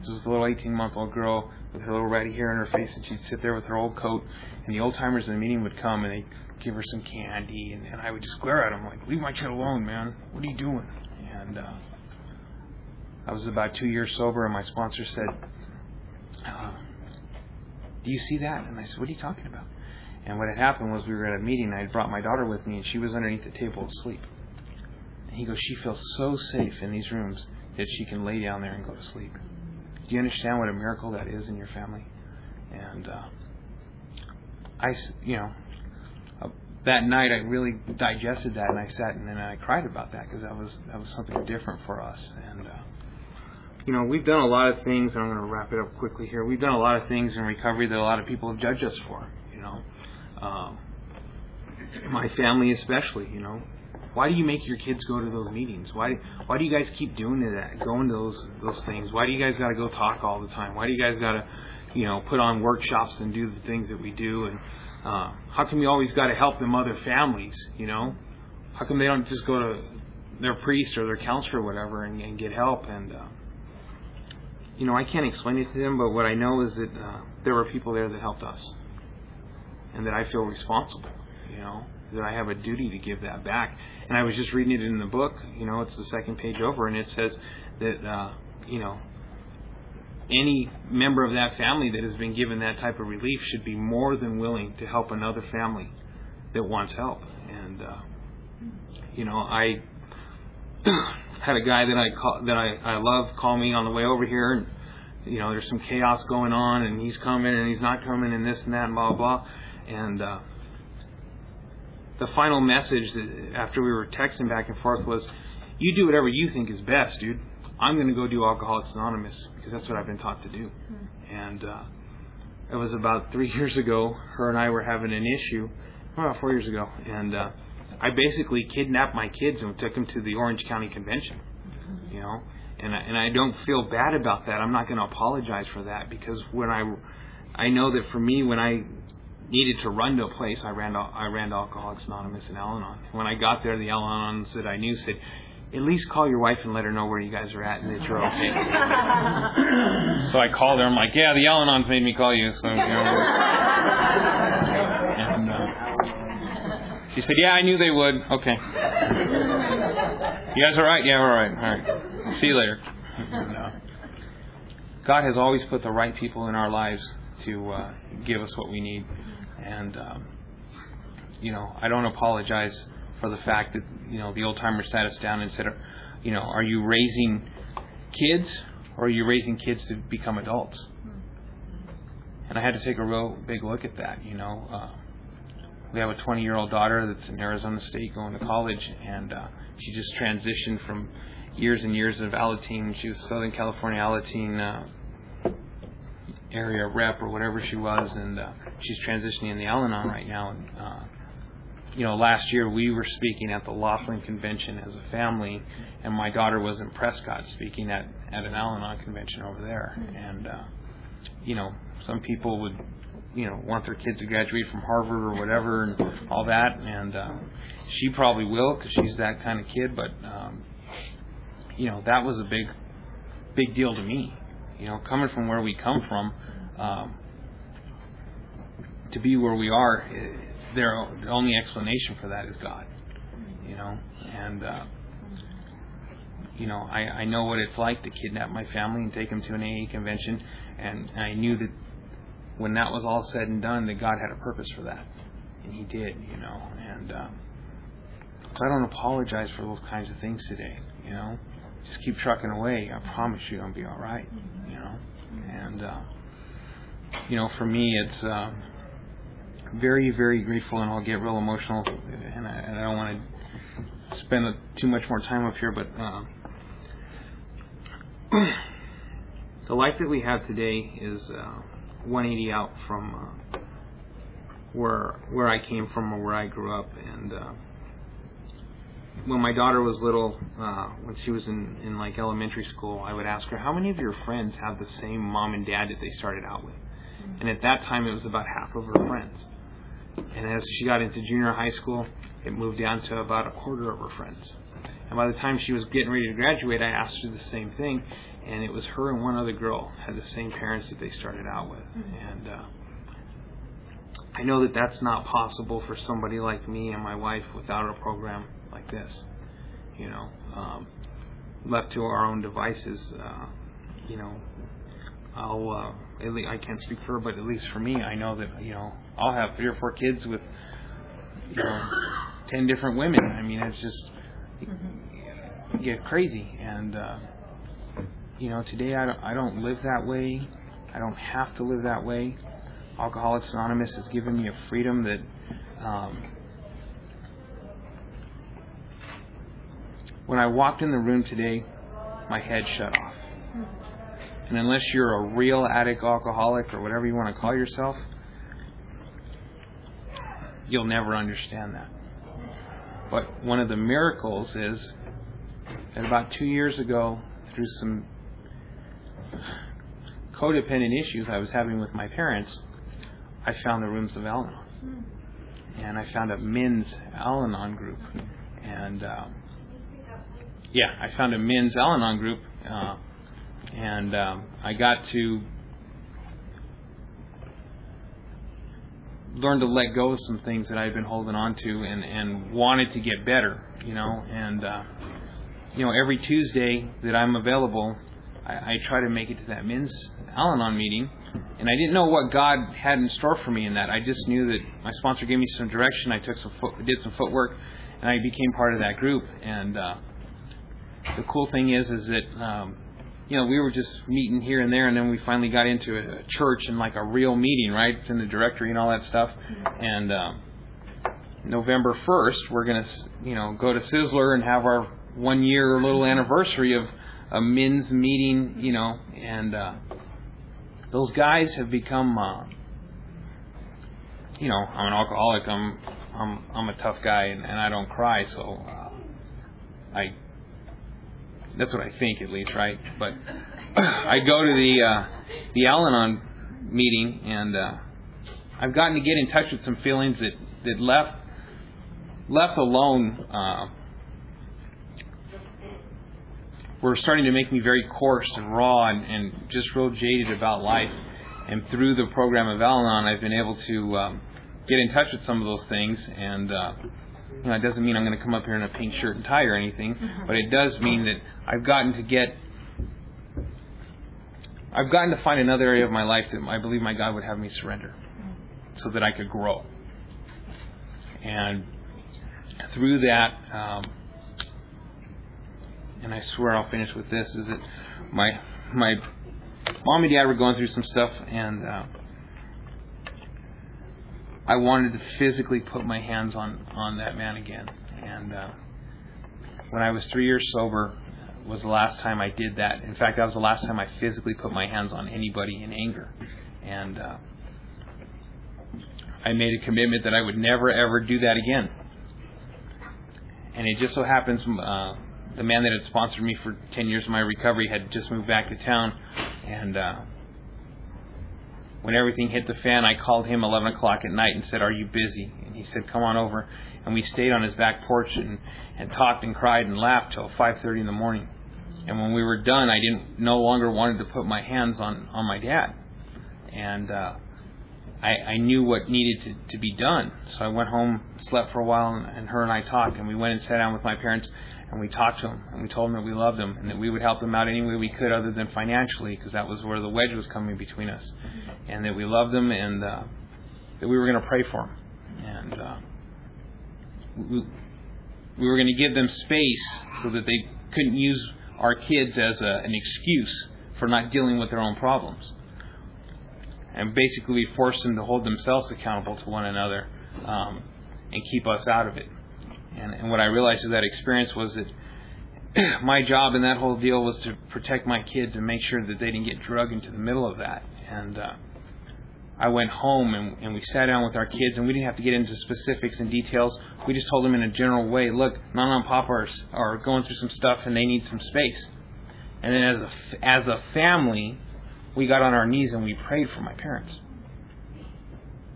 This was a little 18 month old girl with her little ratty hair in her face, and she'd sit there with her old coat, and the old timers in the meeting would come and they'd give her some candy, and, and I would just glare at them like, Leave my kid alone, man. What are you doing? And uh, I was about two years sober, and my sponsor said, uh, Do you see that? And I said, What are you talking about? And what had happened was we were at a meeting. And I had brought my daughter with me, and she was underneath the table asleep. He goes, She feels so safe in these rooms that she can lay down there and go to sleep. Do you understand what a miracle that is in your family? And uh, I, you know, uh, that night I really digested that, and I sat and then I cried about that because that was that was something different for us. And uh, you know, we've done a lot of things. And I'm going to wrap it up quickly here. We've done a lot of things in recovery that a lot of people have judged us for. You know. Um, my family especially, you know. Why do you make your kids go to those meetings? Why why do you guys keep doing that? Going to those those things? Why do you guys got to go talk all the time? Why do you guys got to, you know, put on workshops and do the things that we do? And uh, how come you always got to help them other families? You know, how come they don't just go to their priest or their counselor or whatever and, and get help? And uh, you know, I can't explain it to them, but what I know is that uh, there were people there that helped us, and that I feel responsible. You know, that I have a duty to give that back. And I was just reading it in the book. You know, it's the second page over, and it says that uh, you know any member of that family that has been given that type of relief should be more than willing to help another family that wants help. And uh, you know, I had a guy that I call, that I, I love call me on the way over here, and you know, there's some chaos going on, and he's coming and he's not coming, and this and that, and blah blah. blah. And uh, the final message that after we were texting back and forth was, "You do whatever you think is best, dude. I'm going to go do Alcoholics Anonymous because that's what I've been taught to do." Mm-hmm. And uh, it was about three years ago. Her and I were having an issue, about four years ago, and uh, I basically kidnapped my kids and took them to the Orange County Convention. You know, and I, and I don't feel bad about that. I'm not going to apologize for that because when I I know that for me when I needed to run to a place, I ran to, I ran to Alcoholics Anonymous in Al-Anon. When I got there, the Al-Anons that I knew said, "At least call your wife and let her know where you guys are at and that you're okay." so I called her. I'm like, "Yeah, the Al-Anons made me call you." So you know. and uh, she said, "Yeah, I knew they would." Okay. You guys all right? Yeah, all right. All right. See you later. And, uh, God has always put the right people in our lives to uh, give us what we need. And um, you know, I don't apologize for the fact that you know the old timer sat us down and said, you know, are you raising kids or are you raising kids to become adults? And I had to take a real big look at that. You know, uh, we have a 20 year old daughter that's in Arizona State going to college, and uh, she just transitioned from years and years of Alateen. She was Southern California Alateen uh, area rep or whatever she was, and uh, she's transitioning in the Al-Anon right now. And uh, you know, last year we were speaking at the Laughlin convention as a family, and my daughter was in Prescott speaking at at an Al-Anon convention over there. And uh, you know, some people would you know want their kids to graduate from Harvard or whatever and all that, and uh, she probably will because she's that kind of kid. But um, you know that was a big big deal to me. You know, coming from where we come from. Um, to be where we are, their the only explanation for that is God. You know, and uh, you know, I, I know what it's like to kidnap my family and take them to an AA convention, and, and I knew that when that was all said and done, that God had a purpose for that, and He did. You know, and uh, so I don't apologize for those kinds of things today. You know, just keep trucking away. I promise you, I'll be all right. And uh, you know, for me, it's. Uh, very, very grateful, and I'll get real emotional, and I, and I don't want to spend a, too much more time up here, but uh, the life that we have today is uh, 180 out from uh, where where I came from or where I grew up, and uh, when my daughter was little, uh, when she was in in like elementary school, I would ask her, "How many of your friends have the same mom and dad that they started out with?" And at that time, it was about half of her friends. And as she got into junior high school, it moved down to about a quarter of her friends. And by the time she was getting ready to graduate, I asked her the same thing, and it was her and one other girl had the same parents that they started out with. And uh, I know that that's not possible for somebody like me and my wife without a program like this. You know, um, left to our own devices, uh, you know, I'll uh, at least, I can't speak for her, but at least for me, I know that you know I'll have three or four kids with you know ten different women. I mean, it's just you get crazy, and uh, you know today I don't, I don't live that way. I don't have to live that way. Alcoholics Anonymous has given me a freedom that um, when I walked in the room today, my head shut off. And unless you're a real addict alcoholic or whatever you want to call yourself, you'll never understand that. But one of the miracles is that about two years ago, through some codependent issues I was having with my parents, I found the rooms of Al Anon. And I found a men's Al Anon group. And uh, yeah, I found a men's Al Anon group. Uh, and um, I got to learn to let go of some things that I've been holding on to and, and wanted to get better, you know. And, uh, you know, every Tuesday that I'm available, I, I try to make it to that men's Al Anon meeting. And I didn't know what God had in store for me in that. I just knew that my sponsor gave me some direction. I took some foot, did some footwork, and I became part of that group. And uh, the cool thing is, is that um, you know we were just meeting here and there, and then we finally got into a, a church and like a real meeting, right? It's in the directory and all that stuff. And um, November first, we're gonna you know go to Sizzler and have our one year little anniversary of a men's meeting, you know, and uh, those guys have become, uh, you know, I'm an alcoholic. I'm I'm I'm a tough guy, and, and I don't cry, so uh, I. That's what I think, at least, right? But I go to the uh, the Al-Anon meeting, and uh, I've gotten to get in touch with some feelings that that left left alone. Uh, were starting to make me very coarse and raw and, and just real jaded about life. And through the program of Al-Anon, I've been able to um, get in touch with some of those things. And uh, you know, it doesn't mean I'm going to come up here in a pink shirt and tie or anything, but it does mean that I've gotten to get, I've gotten to find another area of my life that I believe my God would have me surrender, so that I could grow. And through that. Um, and I swear I'll finish with this, is that my my mom and dad were going through some stuff, and uh, I wanted to physically put my hands on on that man again. And uh, when I was three years sober, was the last time I did that. In fact, that was the last time I physically put my hands on anybody in anger, and uh, I made a commitment that I would never ever do that again. And it just so happens. Uh, the man that had sponsored me for 10 years of my recovery had just moved back to town. And uh, when everything hit the fan, I called him 11 o'clock at night and said, Are you busy? And he said, Come on over. And we stayed on his back porch and, and talked and cried and laughed till 5:30 in the morning. And when we were done, I didn't no longer wanted to put my hands on on my dad, and uh, I, I knew what needed to, to be done. So I went home, slept for a while, and, and her and I talked, and we went and sat down with my parents and we talked to them and we told them that we loved them and that we would help them out any way we could other than financially because that was where the wedge was coming between us. And that we loved them and uh, that we were going to pray for them and uh, we, we were going to give them space so that they couldn't use our kids as a, an excuse for not dealing with their own problems. And basically we forced them to hold themselves accountable to one another um, and keep us out of it and, and what I realized through that experience was that my job in that whole deal was to protect my kids and make sure that they didn't get drugged into the middle of that. And uh, I went home and, and we sat down with our kids, and we didn't have to get into specifics and details. We just told them in a general way, look, Mama and Papa are, are going through some stuff and they need some space. And then as a, as a family, we got on our knees and we prayed for my parents.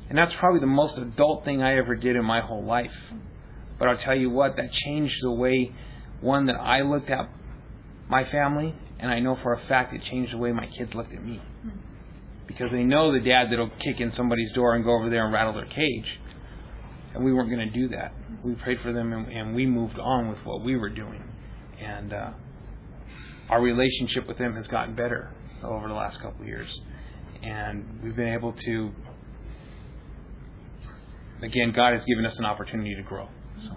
And that's probably the most adult thing I ever did in my whole life. But I'll tell you what, that changed the way, one, that I looked at my family, and I know for a fact it changed the way my kids looked at me. Because they know the dad that'll kick in somebody's door and go over there and rattle their cage. And we weren't going to do that. We prayed for them and, and, we moved on with what we were doing. And uh, our relationship with them has gotten better over the last couple of years. And we've been able to, again, God has given us an opportunity to grow. So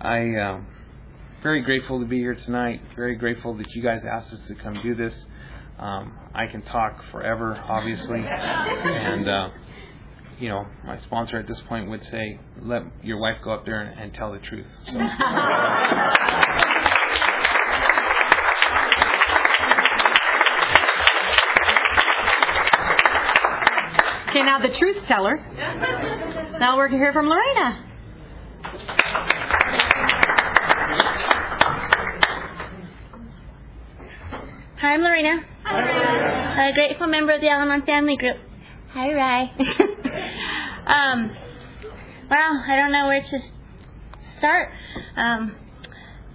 I am uh, very grateful to be here tonight. Very grateful that you guys asked us to come do this. Um, I can talk forever, obviously, and uh, you know my sponsor at this point would say, "Let your wife go up there and, and tell the truth." So. Okay, now the truth teller. Now we're going to hear from Lorena. Hi, I'm Lorena. Hi. A grateful member of the Al-Anon family group. Hi, Rye. um, well, I don't know where to start. Um,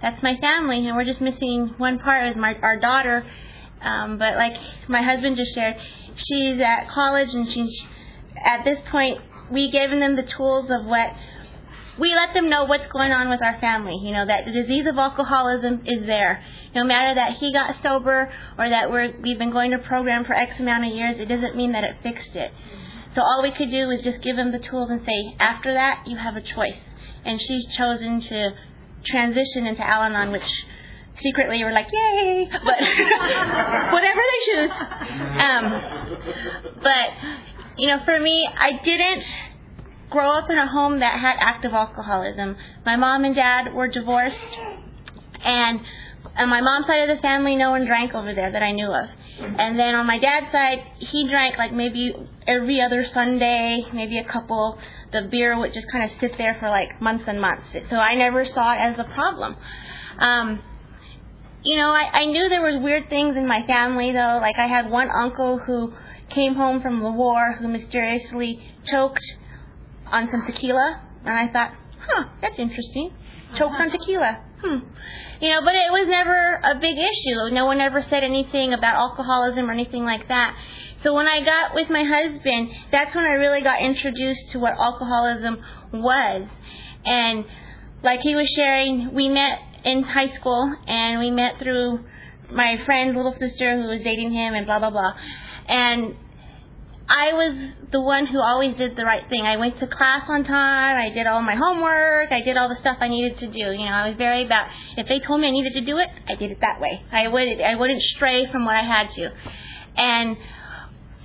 that's my family, and we're just missing one part is my our daughter. Um, but like my husband just shared, she's at college, and she's at this point we've given them the tools of what we let them know what's going on with our family. You know that the disease of alcoholism is there. No matter that he got sober or that we're we've been going to program for X amount of years, it doesn't mean that it fixed it. So all we could do is just give them the tools and say, after that, you have a choice. And she's chosen to transition into Al-Anon, which secretly we're like, yay! But whatever they choose. Um, but you know, for me, I didn't grow up in a home that had active alcoholism. My mom and dad were divorced, and on my mom's side of the family, no one drank over there that I knew of. And then on my dad's side, he drank like maybe every other Sunday, maybe a couple. The beer would just kind of sit there for like months and months. So I never saw it as a problem. Um, you know, I, I knew there was weird things in my family though. Like I had one uncle who came home from the war who mysteriously choked on some tequila, and I thought, huh, that's interesting. Choked on tequila. Hmm. You know, but it was never a big issue. No one ever said anything about alcoholism or anything like that. So when I got with my husband, that's when I really got introduced to what alcoholism was. And like he was sharing, we met in high school and we met through my friend's little sister who was dating him and blah blah blah. And I was the one who always did the right thing. I went to class on time. I did all my homework. I did all the stuff I needed to do. You know, I was very about if they told me I needed to do it, I did it that way. I would I wouldn't stray from what I had to. And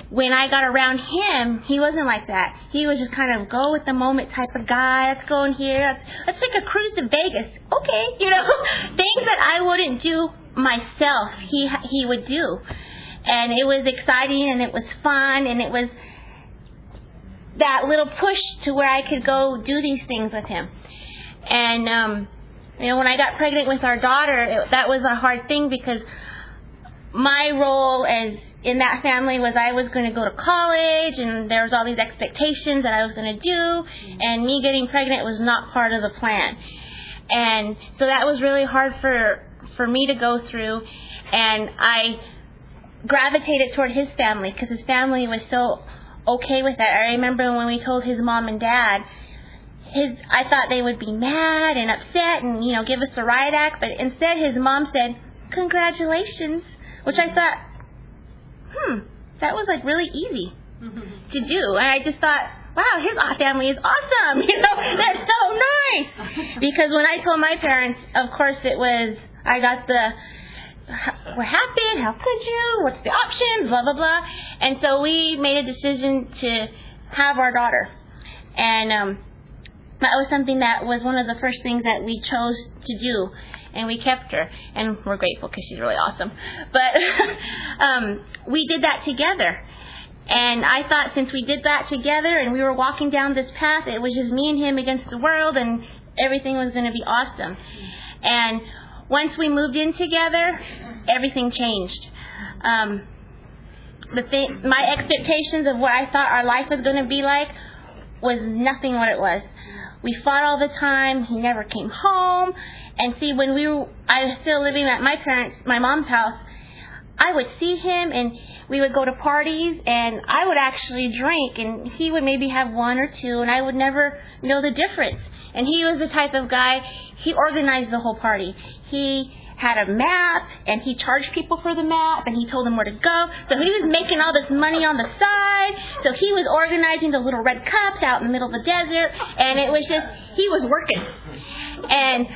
when I got around him, he wasn't like that. He was just kind of go with the moment type of guy. Let's go in here. Let's, let's take a cruise to Vegas. Okay, you know, things that I wouldn't do myself, he he would do and it was exciting and it was fun and it was that little push to where I could go do these things with him. And um you know when I got pregnant with our daughter, it, that was a hard thing because my role as in that family was I was going to go to college and there was all these expectations that I was going to do and me getting pregnant was not part of the plan. And so that was really hard for for me to go through and I gravitated toward his family because his family was so okay with that. I remember when we told his mom and dad, his I thought they would be mad and upset and you know give us the riot act, but instead his mom said, "Congratulations," which I thought, hmm, that was like really easy to do, and I just thought. Wow, his family is awesome. You know, they're so nice. Because when I told my parents, of course it was I got the what happened? How could you? What's the option? Blah blah blah. And so we made a decision to have our daughter, and um, that was something that was one of the first things that we chose to do, and we kept her, and we're grateful because she's really awesome. But um, we did that together. And I thought since we did that together and we were walking down this path, it was just me and him against the world and everything was going to be awesome. And once we moved in together, everything changed. Um, the thing, my expectations of what I thought our life was going to be like was nothing what it was. We fought all the time. He never came home. And see, when we were, I was still living at my parents, my mom's house, I would see him and we would go to parties and I would actually drink and he would maybe have one or two and I would never know the difference. And he was the type of guy, he organized the whole party. He had a map and he charged people for the map and he told them where to go. So he was making all this money on the side. So he was organizing the little red cups out in the middle of the desert and it was just, he was working. And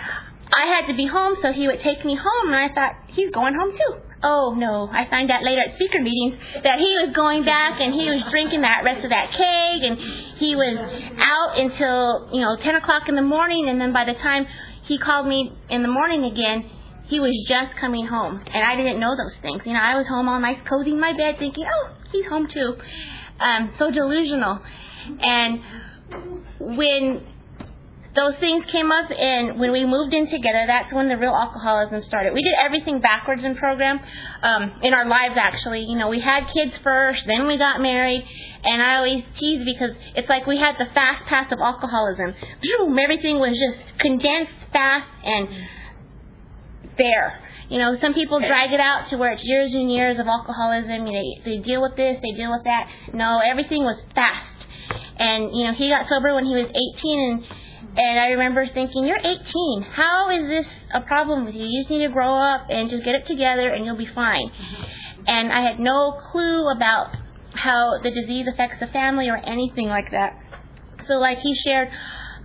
I had to be home so he would take me home and I thought, he's going home too. Oh no, I find out later at speaker meetings that he was going back and he was drinking that rest of that keg and he was out until, you know, 10 o'clock in the morning and then by the time he called me in the morning again, he was just coming home and I didn't know those things. You know, I was home all nice, cozy in my bed thinking, oh, he's home too. um, so delusional. And when those things came up and when we moved in together that's when the real alcoholism started. We did everything backwards in program um in our lives actually. You know we had kids first then we got married. And i always tease because it's like we had the fast path of alcoholism. Boom, everything was just condensed fast and there. You know some people drag it out to where it's years and years of alcoholism. Know, they deal with this they deal with that. No everything was fast. And you know he got sober when he was 18 and and I remember thinking, you're 18. How is this a problem with you? You just need to grow up and just get it together and you'll be fine. And I had no clue about how the disease affects the family or anything like that. So, like he shared,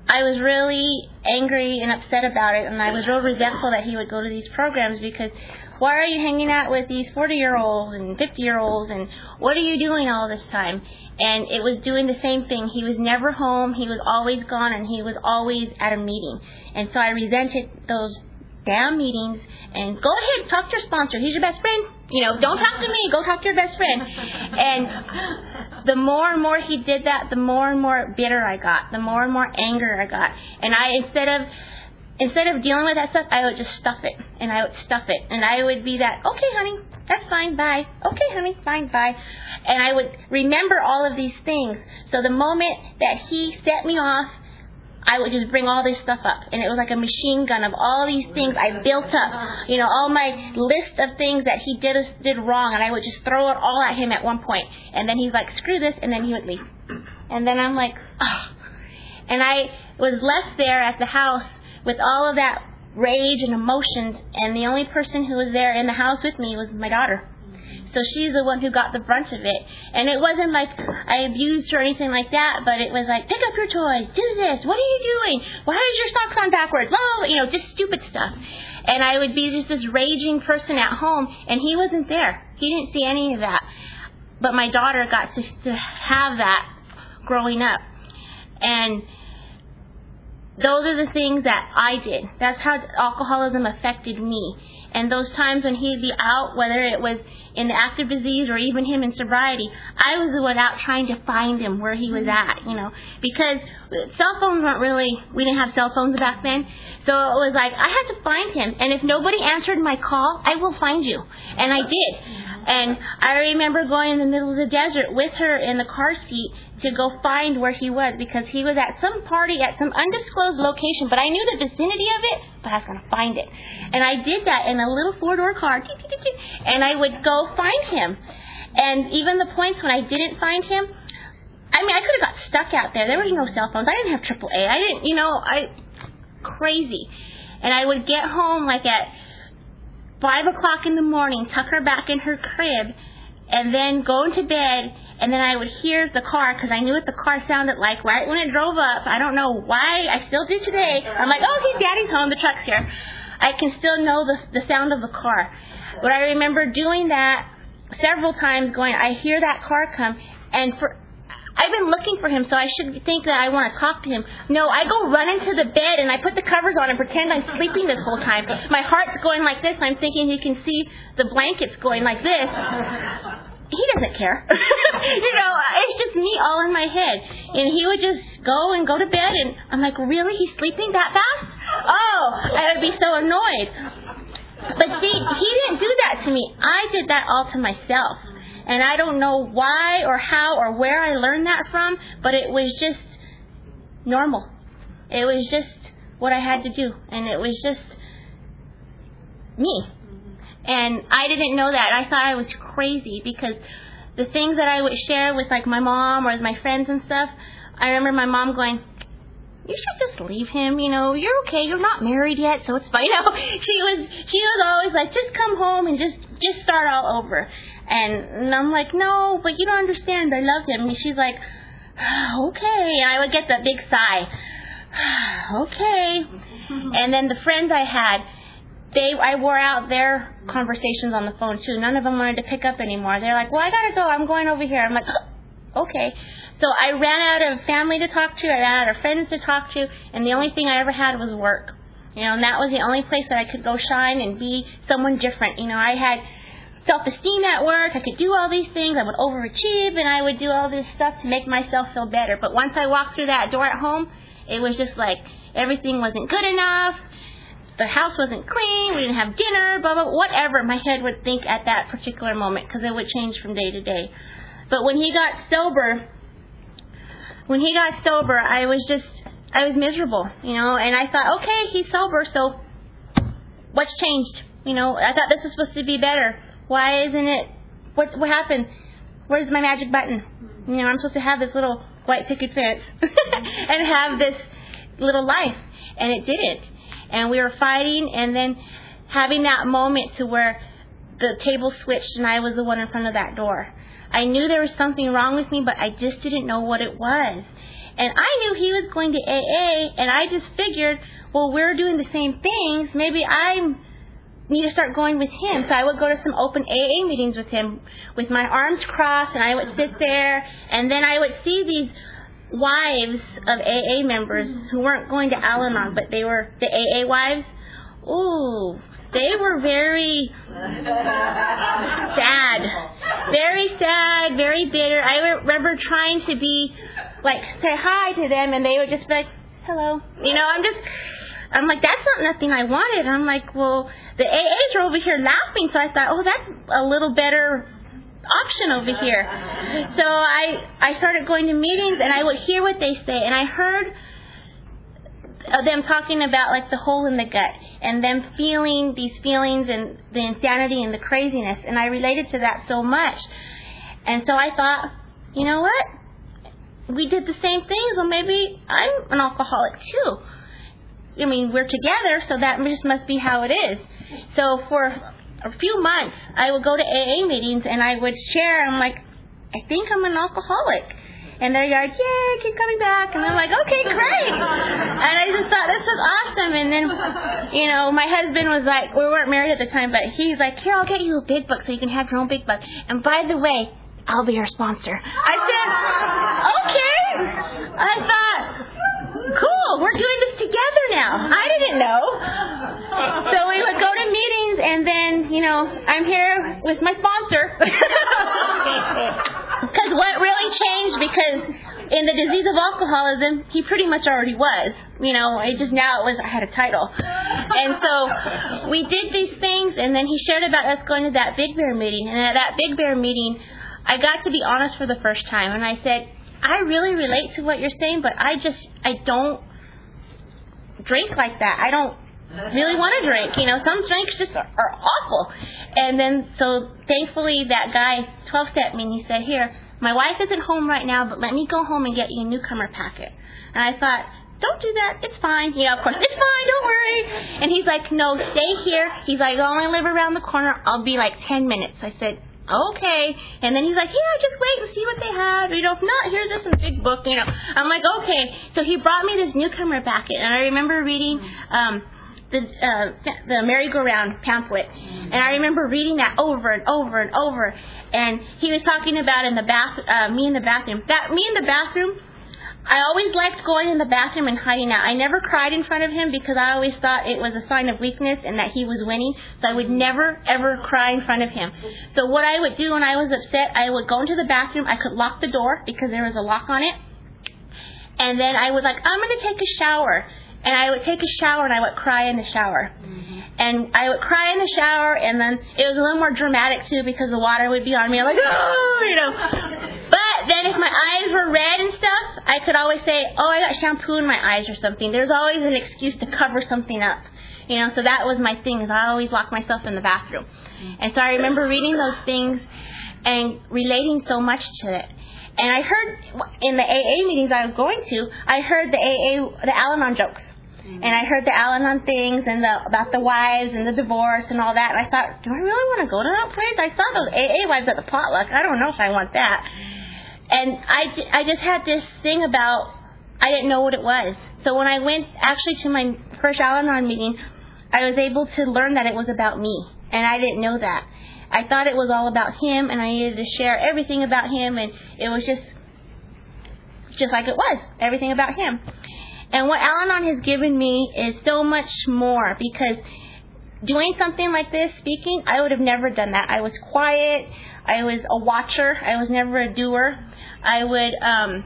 I was really angry and upset about it, and I was real resentful that he would go to these programs because why are you hanging out with these 40 year olds and 50 year olds and what are you doing all this time? And it was doing the same thing. He was never home, he was always gone, and he was always at a meeting. And so I resented those damn meetings and go ahead, talk to your sponsor. He's your best friend. You know, don't talk to me, go talk to your best friend. And the more and more he did that, the more and more bitter I got, the more and more anger I got. And I, instead of instead of dealing with that stuff, I would just stuff it and I would stuff it and I would be that, okay, honey, that's fine, bye. Okay, honey, fine, bye. And I would remember all of these things. So the moment that he set me off, I would just bring all this stuff up. And it was like a machine gun of all these things I built up. You know, all my list of things that he did did wrong and I would just throw it all at him at one point. And then he's like, screw this and then he would leave. And then I'm like, oh. And I was left there at the house with all of that rage and emotions, and the only person who was there in the house with me was my daughter. So she's the one who got the brunt of it. And it wasn't like I abused her or anything like that, but it was like, pick up your toys, do this, what are you doing? Why is your socks on backwards? Oh, you know, just stupid stuff. And I would be just this raging person at home, and he wasn't there. He didn't see any of that. But my daughter got to, to have that growing up. And those are the things that I did. That's how alcoholism affected me. And those times when he'd be out, whether it was in active disease or even him in sobriety, I was the one out trying to find him where he was at, you know, because cell phones weren't really, we didn't have cell phones back then. So it was like, I had to find him. And if nobody answered my call, I will find you. And I did. And I remember going in the middle of the desert with her in the car seat to go find where he was because he was at some party at some undisclosed location, but I knew the vicinity of it, but I was going to find it. And I did that in a little four door car, and I would go find him. And even the points when I didn't find him, I mean, I could have got stuck out there. There was no cell phones. I didn't have AAA. I didn't, you know, I crazy. And I would get home like at five o'clock in the morning, tuck her back in her crib, and then go into bed. And then I would hear the car because I knew what the car sounded like right when it drove up. I don't know why. I still do today. I'm like, oh, okay, Daddy's home. The truck's here. I can still know the the sound of the car. But I remember doing that several times. Going, I hear that car come, and for I've been looking for him, so I should think that I want to talk to him. No, I go run into the bed and I put the covers on and pretend I'm sleeping this whole time. My heart's going like this. I'm thinking he can see the blankets going like this. He doesn't care. you know, it's just me all in my head. And he would just go and go to bed, and I'm like, really? He's sleeping that fast? Oh, I would be so annoyed. But see, he didn't do that to me. I did that all to myself. And I don't know why or how or where I learned that from, but it was just normal. It was just what I had to do. And it was just me. And I didn't know that. I thought I was crazy because the things that I would share with like my mom or with my friends and stuff, I remember my mom going, you should just leave him, you know, you're okay, you're not married yet, so it's fine. You know, she was she was always like, just come home and just just start all over. And, I'm like, no, but you don't understand. I love him. And she's like, ah, okay. And I would get that big sigh. Ah, okay. and then the friends I had, they I wore out their conversations on the phone too. None of them wanted to pick up anymore. They're like, well, I gotta go. I'm going over here. I'm like, oh, okay. So I ran out of family to talk to. I ran out of friends to talk to, and the only thing I ever had was work. You know, and that was the only place that I could go shine and be someone different. You know, I had self-esteem at work. I could do all these things. I would overachieve and I would do all this stuff to make myself feel better. But once I walked through that door at home, it was just like everything wasn't good enough. The house wasn't clean. We didn't have dinner. Blah blah. Whatever my head would think at that particular moment, because it would change from day to day. But when he got sober, when he got sober, I was just I was miserable, you know. And I thought, okay, he's sober, so what's changed? You know, I thought this was supposed to be better. Why isn't it? What what happened? Where's my magic button? You know, I'm supposed to have this little white picket fence and have this little life, and it didn't. And we were fighting, and then having that moment to where the table switched and I was the one in front of that door. I knew there was something wrong with me, but I just didn't know what it was. And I knew he was going to AA, and I just figured, well, we're doing the same things. Maybe I need to start going with him. So I would go to some open AA meetings with him with my arms crossed, and I would sit there, and then I would see these wives of AA members who weren't going to Al Anon, but they were the AA wives. Ooh, they were very sad, very sad, very bitter. I remember trying to be like say hi to them, and they would just be like, "Hello," you know. I'm just, I'm like, that's not nothing I wanted. I'm like, well, the AAs are over here laughing, so I thought, oh, that's a little better option over here. So I I started going to meetings and I would hear what they say and I heard uh, them talking about like the hole in the gut and them feeling these feelings and the insanity and the craziness and I related to that so much. And so I thought, you know what? We did the same things, well maybe I'm an alcoholic too. I mean, we're together, so that just must be how it is. So for a few months, I would go to AA meetings and I would share. I'm like, I think I'm an alcoholic. And they're like, yay, keep coming back. And I'm like, okay, great. And I just thought this was awesome. And then, you know, my husband was like, we weren't married at the time, but he's like, here, I'll get you a big book so you can have your own big book. And by the way, I'll be your sponsor. I said, okay. I thought, cool, we're doing this together now. I didn't know. So we would go to meetings, and then, you know, I'm here with my sponsor. Because what really changed, because in the disease of alcoholism, he pretty much already was. You know, it just now it was, I had a title. And so we did these things, and then he shared about us going to that Big Bear meeting. And at that Big Bear meeting, I got to be honest for the first time, and I said, I really relate to what you're saying, but I just, I don't drink like that. I don't really want to drink. You know, some drinks just are, are awful. And then, so thankfully, that guy 12 stepped me and he said, Here, my wife isn't home right now, but let me go home and get you a newcomer packet. And I thought, don't do that. It's fine. You know, of course, it's fine. Don't worry. And he's like, no, stay here. He's like, I only live around the corner. I'll be like 10 minutes. I said, okay. And then he's like, yeah, just wait and see what they have. You know, if not, here's this big book. You know, I'm like, okay. So he brought me this newcomer packet, and I remember reading. um the uh, the merry-go-round pamphlet, and I remember reading that over and over and over. And he was talking about in the bath, uh, me in the bathroom. That me in the bathroom. I always liked going in the bathroom and hiding out. I never cried in front of him because I always thought it was a sign of weakness and that he was winning. So I would never ever cry in front of him. So what I would do when I was upset, I would go into the bathroom. I could lock the door because there was a lock on it. And then I was like, I'm going to take a shower and I would take a shower and I would cry in the shower. Mm-hmm. And I would cry in the shower, and then it was a little more dramatic too because the water would be on me. I'm like, oh, you know. But then if my eyes were red and stuff, I could always say, oh, I got shampoo in my eyes or something. There's always an excuse to cover something up. You know, so that was my thing. Is I always lock myself in the bathroom. Mm-hmm. And so I remember reading those things and relating so much to it. And I heard in the AA meetings I was going to, I heard the AA, the Al-Anon jokes. Mm-hmm. And I heard the Al-Anon things and the about the wives and the divorce and all that. And I thought, do I really want to go to that place? I saw those AA wives at the potluck. I don't know if I want that. And I, I just had this thing about I didn't know what it was. So when I went actually to my first Al-Anon meeting, I was able to learn that it was about me, and I didn't know that. I thought it was all about him, and I needed to share everything about him, and it was just just like it was everything about him. And what Al Anon has given me is so much more because doing something like this, speaking, I would have never done that. I was quiet. I was a watcher. I was never a doer. I would um,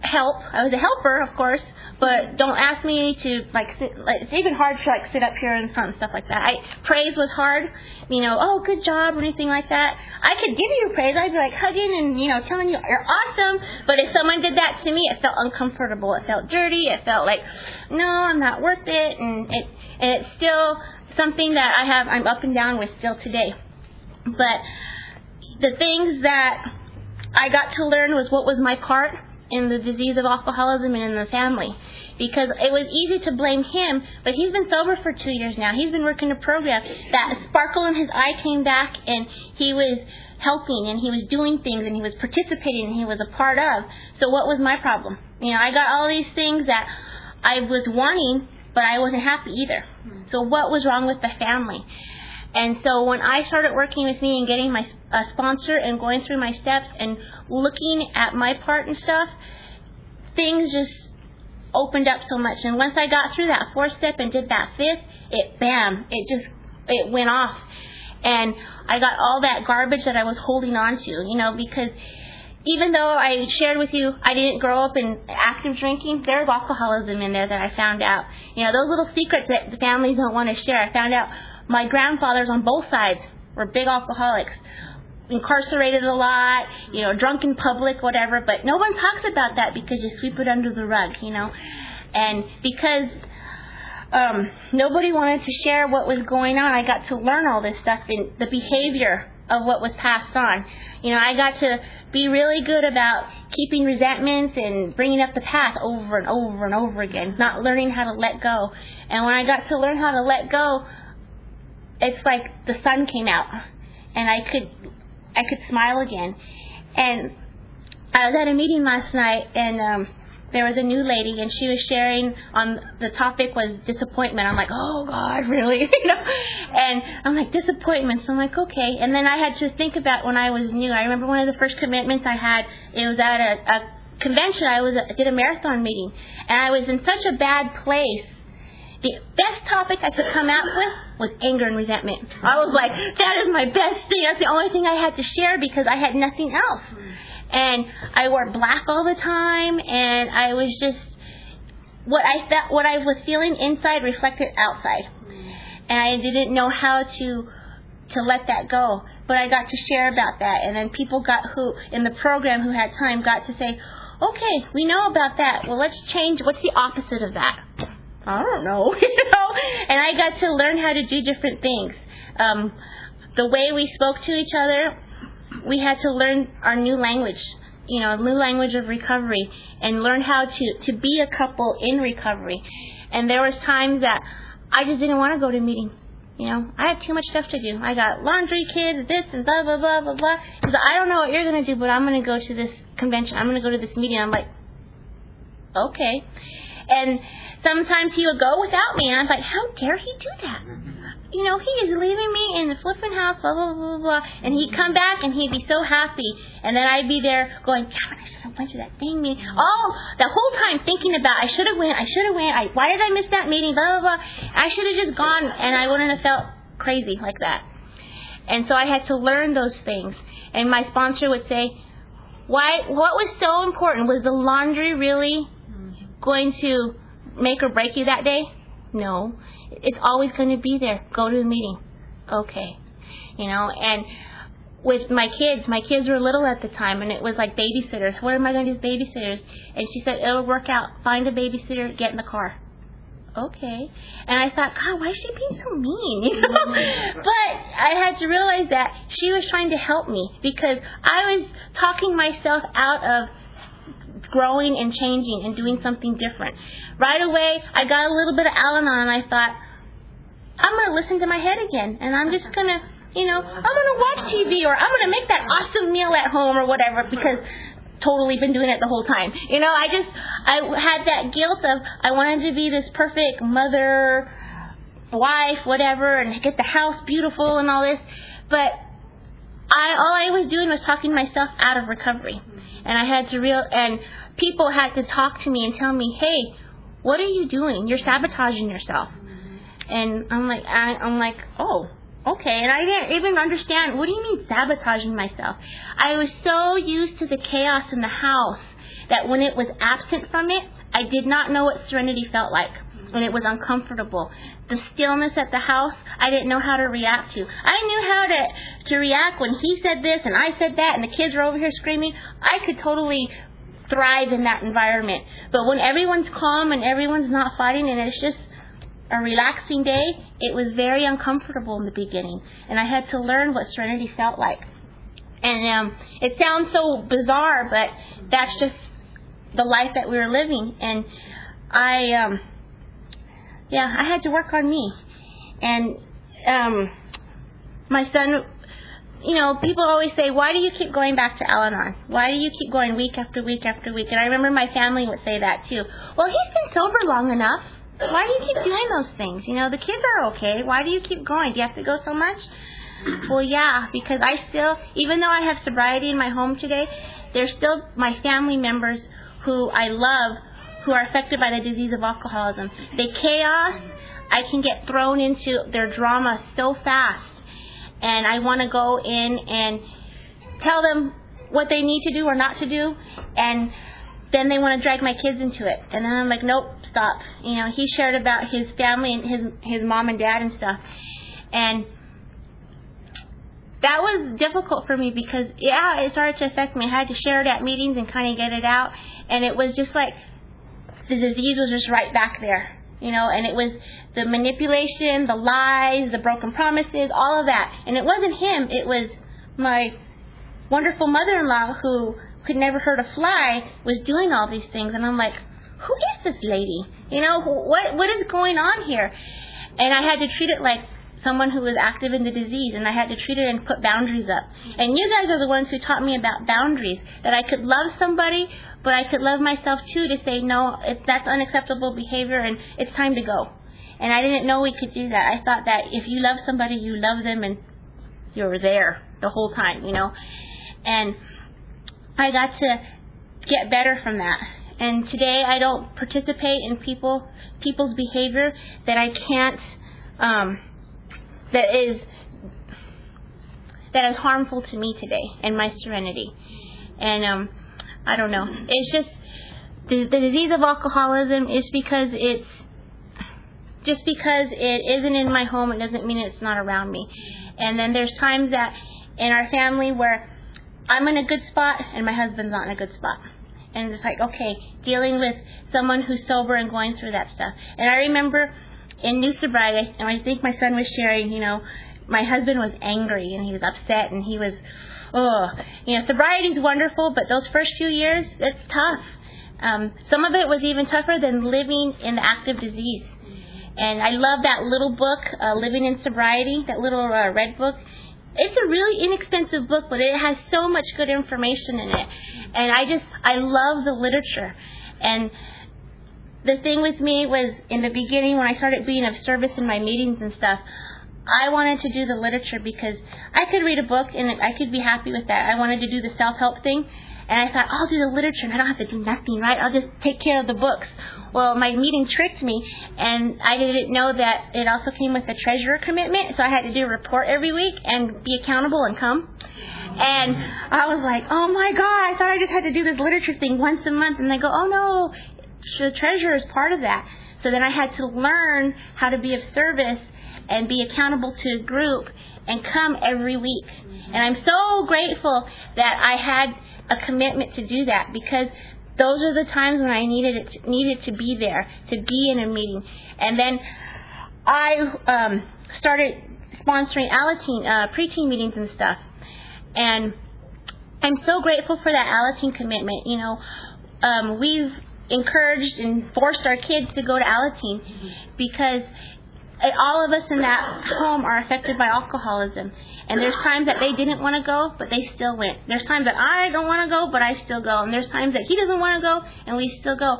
help. I was a helper, of course, but don't ask me to like sit. Like, it's even hard to like sit up here in front and stuff like that. I praise was hard. You know, oh, good job or anything like that. I could give you praise. I'd be like hugging and you know telling you you're awesome. But if someone did that to me, it felt uncomfortable. It felt dirty. It felt like, no, I'm not worth it. And it and it's still something that I have. I'm up and down with still today. But the things that I got to learn was what was my part in the disease of alcoholism and in the family. Because it was easy to blame him, but he's been sober for two years now. He's been working a program. That sparkle in his eye came back and he was helping and he was doing things and he was participating and he was a part of. So what was my problem? You know, I got all these things that I was wanting, but I wasn't happy either. So what was wrong with the family? And so when I started working with me and getting my a sponsor and going through my steps and looking at my part and stuff, things just opened up so much. And once I got through that fourth step and did that fifth, it bam, it just it went off. And I got all that garbage that I was holding on to, you know, because even though I shared with you I didn't grow up in active drinking, there's alcoholism in there that I found out. You know, those little secrets that the families don't want to share. I found out my grandfathers on both sides were big alcoholics, incarcerated a lot, you know, drunk in public, whatever. But no one talks about that because you sweep it under the rug, you know. And because um, nobody wanted to share what was going on, I got to learn all this stuff in the behavior of what was passed on. You know, I got to be really good about keeping resentments and bringing up the past over and over and over again, not learning how to let go. And when I got to learn how to let go, it's like the sun came out and I could I could smile again. And I was at a meeting last night and um there was a new lady and she was sharing on the topic was disappointment. I'm like, oh God, really? you know? And I'm like, disappointment. So I'm like, okay. And then I had to think about when I was new. I remember one of the first commitments I had, it was at a, a convention. I was I did a marathon meeting and I was in such a bad place the best topic I could come out with was anger and resentment. I was like, that is my best thing. That's the only thing I had to share because I had nothing else. And I wore black all the time, and I was just what I felt, what I was feeling inside reflected outside, and I didn't know how to to let that go. But I got to share about that, and then people got who in the program who had time got to say, okay, we know about that. Well, let's change. What's the opposite of that? I don't know, you know. And I got to learn how to do different things. Um, the way we spoke to each other, we had to learn our new language, you know, a new language of recovery, and learn how to to be a couple in recovery. And there was times that I just didn't want to go to a meeting. You know, I have too much stuff to do. I got laundry, kids, this and blah blah blah blah blah. Because I don't know what you're gonna do, but I'm gonna go to this convention. I'm gonna go to this meeting. I'm like, okay. And sometimes he would go without me, and I was like, how dare he do that? You know, he is leaving me in the flipping house, blah, blah, blah, blah. And he'd come back, and he'd be so happy. And then I'd be there going, God, I should have went to that dang meeting. All, the whole time thinking about, I should have went, I should have went, I, why did I miss that meeting, blah, blah, blah. I should have just gone, and I wouldn't have felt crazy like that. And so I had to learn those things. And my sponsor would say, why, what was so important? Was the laundry really going to make or break you that day? No. It's always going to be there. Go to the meeting. Okay. You know, and with my kids, my kids were little at the time, and it was like babysitters. What am I going to do with babysitters? And she said, it'll work out. Find a babysitter, get in the car. Okay. And I thought, God, why is she being so mean? You know? Mm-hmm. but I had to realize that she was trying to help me because I was talking myself out of growing and changing and doing something different. Right away, I got a little bit of Al Anon and I thought, I'm going to listen to my head again and I'm just going to, you know, I'm going to watch TV or I'm going to make that awesome meal at home or whatever because totally been doing it the whole time. You know, I just, I had that guilt of I wanted to be this perfect mother, wife, whatever, and get the house beautiful and all this. But I, all I was doing was talking myself out of recovery. And I had to real, and people had to talk to me and tell me, hey, what are you doing? You're sabotaging yourself. And I'm like, I, I'm like, oh, okay. And I didn't even understand. What do you mean sabotaging myself? I was so used to the chaos in the house that when it was absent from it, I did not know what serenity felt like. And it was uncomfortable. The stillness at the house, I didn't know how to react to. I knew how to, to react when he said this and I said that and the kids were over here screaming. I could totally thrive in that environment. But when everyone's calm and everyone's not fighting and it's just a relaxing day, it was very uncomfortable in the beginning. And I had to learn what serenity felt like. And um, it sounds so bizarre, but that's just the life that we were living. And I, um, yeah, I had to work on me. And um, my son, you know, people always say, why do you keep going back to Al Anon? Why do you keep going week after week after week? And I remember my family would say that too. Well, he's been sober long enough. Why do you keep doing those things? You know, the kids are okay. Why do you keep going? Do you have to go so much? Well, yeah, because I still, even though I have sobriety in my home today, there's still my family members who I love who are affected by the disease of alcoholism. The chaos, I can get thrown into their drama so fast. And I want to go in and tell them what they need to do or not to do. And then they want to drag my kids into it. And then I'm like, nope, stop. You know, he shared about his family and his his mom and dad and stuff. And that was difficult for me because yeah, it started to affect me. I had to share it at meetings and kind of get it out, and it was just like the disease was just right back there, you know. And it was the manipulation, the lies, the broken promises, all of that. And it wasn't him; it was my wonderful mother-in-law who could never hurt a fly was doing all these things. And I'm like, who is this lady? You know, what what is going on here? And I had to treat it like someone who was active in the disease and I had to treat it and put boundaries up. And you guys are the ones who taught me about boundaries, that I could love somebody, but I could love myself too to say, no, it, that's unacceptable behavior and it's time to go. And I didn't know we could do that. I thought that if you love somebody, you love them and you're there the whole time, you know. And I got to get better from that. And today I don't participate in people people's behavior that I can't um, that is that is harmful to me today and my serenity. And um, I don't know. It's just the, the disease of alcoholism is because it's just because it isn't in my home, it doesn't mean it's not around me. And then there's times that in our family where I'm in a good spot and my husband's not in a good spot. And it's like, okay, dealing with someone who's sober and going through that stuff. And I remember in New Sobriety, and I think my son was sharing, you know, my husband was angry and he was upset and he was, oh, you know, sobriety's wonderful, but those first few years, it's tough. Um, some of it was even tougher than living in active disease. And I love that little book, uh, Living in Sobriety, that little uh, red book. It's a really inexpensive book, but it has so much good information in it. And I just, I love the literature. And the thing with me was in the beginning when I started being of service in my meetings and stuff, I wanted to do the literature because I could read a book and I could be happy with that. I wanted to do the self help thing. And I thought, I'll do the literature and I don't have to do nothing, right? I'll just take care of the books. Well, my meeting tricked me and I didn't know that it also came with a treasurer commitment. So I had to do a report every week and be accountable and come. And I was like, oh my God, I thought I just had to do this literature thing once a month. And they go, oh no, the treasurer is part of that. So then I had to learn how to be of service and be accountable to a group and come every week. And I'm so grateful that I had a commitment to do that because those are the times when I needed it to, needed to be there, to be in a meeting. And then I um, started sponsoring Alateen uh, preteen meetings and stuff. And I'm so grateful for that Alateen commitment. You know, um, we've encouraged and forced our kids to go to Alateen because Uh, all of us in that home are affected by alcoholism. And there's times that they didn't want to go, but they still went. There's times that I don't want to go, but I still go. And there's times that he doesn't want to go, and we still go.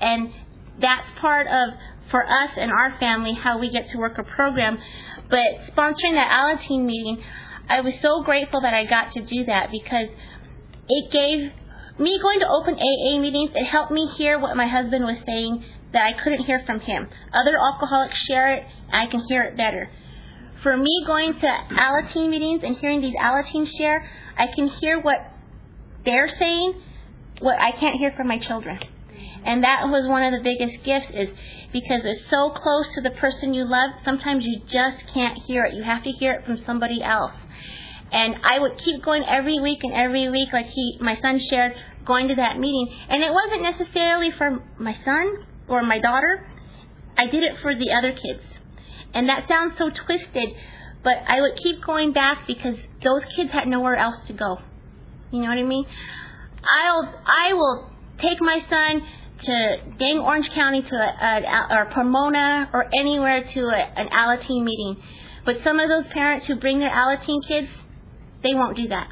And that's part of, for us and our family, how we get to work a program. But sponsoring that Alateen meeting, I was so grateful that I got to do that because it gave me going to open AA meetings, it helped me hear what my husband was saying that I couldn't hear from him. Other alcoholics share it, and I can hear it better. For me going to Alateen meetings and hearing these Alateens share, I can hear what they're saying, what I can't hear from my children. And that was one of the biggest gifts is because it's so close to the person you love, sometimes you just can't hear it. You have to hear it from somebody else. And I would keep going every week and every week, like he, my son shared, going to that meeting. And it wasn't necessarily for my son or my daughter. I did it for the other kids. And that sounds so twisted, but I would keep going back because those kids had nowhere else to go. You know what I mean? I'll, I will take my son to Dang Orange County to a, a, or Pomona or anywhere to a, an Alateen meeting. But some of those parents who bring their Alateen kids, they won't do that.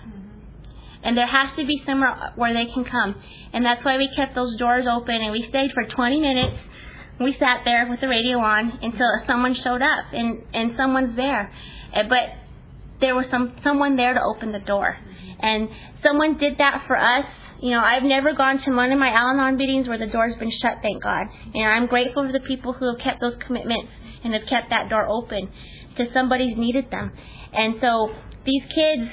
And there has to be somewhere where they can come. And that's why we kept those doors open and we stayed for 20 minutes. We sat there with the radio on until someone showed up and, and someone's there. Eh, but there was some, someone there to open the door. And someone did that for us. You know, I've never gone to one of my Al Anon meetings where the door's been shut, thank God. And I'm grateful for the people who have kept those commitments and have kept that door open because somebody's needed them. And so these kids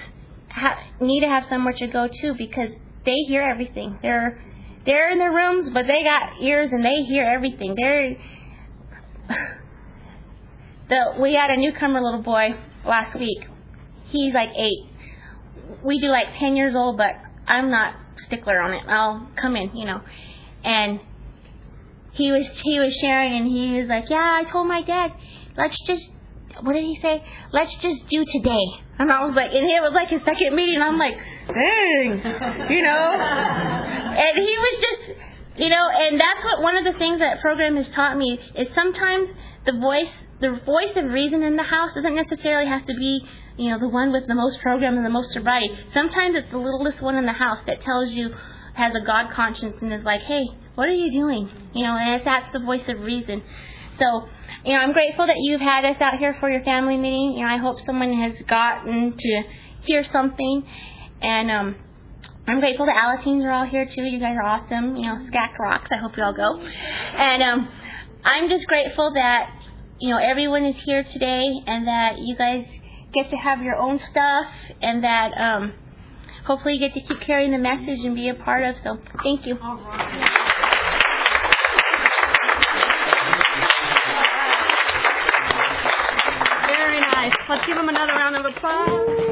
ha- need to have somewhere to go to because they hear everything. They're they're in their rooms, but they got ears and they hear everything. They're the we had a newcomer little boy last week. He's like eight. We do like ten years old, but I'm not stickler on it. I'll come in, you know. And he was he was sharing and he was like, Yeah, I told my dad, let's just what did he say? Let's just do today. And I was like, and it was like his second meeting. I'm like, dang, you know. And he was just, you know, and that's what one of the things that program has taught me is sometimes the voice, the voice of reason in the house doesn't necessarily have to be, you know, the one with the most program and the most sobriety. Sometimes it's the littlest one in the house that tells you has a God conscience and is like, hey, what are you doing? You know, and it's, that's the voice of reason. So, you know, I'm grateful that you've had us out here for your family meeting. You know, I hope someone has gotten to hear something. And um, I'm grateful that Alateens are all here too. You guys are awesome. You know, SCAC rocks. I hope you all go. And um, I'm just grateful that you know everyone is here today, and that you guys get to have your own stuff, and that um, hopefully you get to keep carrying the message and be a part of. So, thank you. Let's give him another round of applause.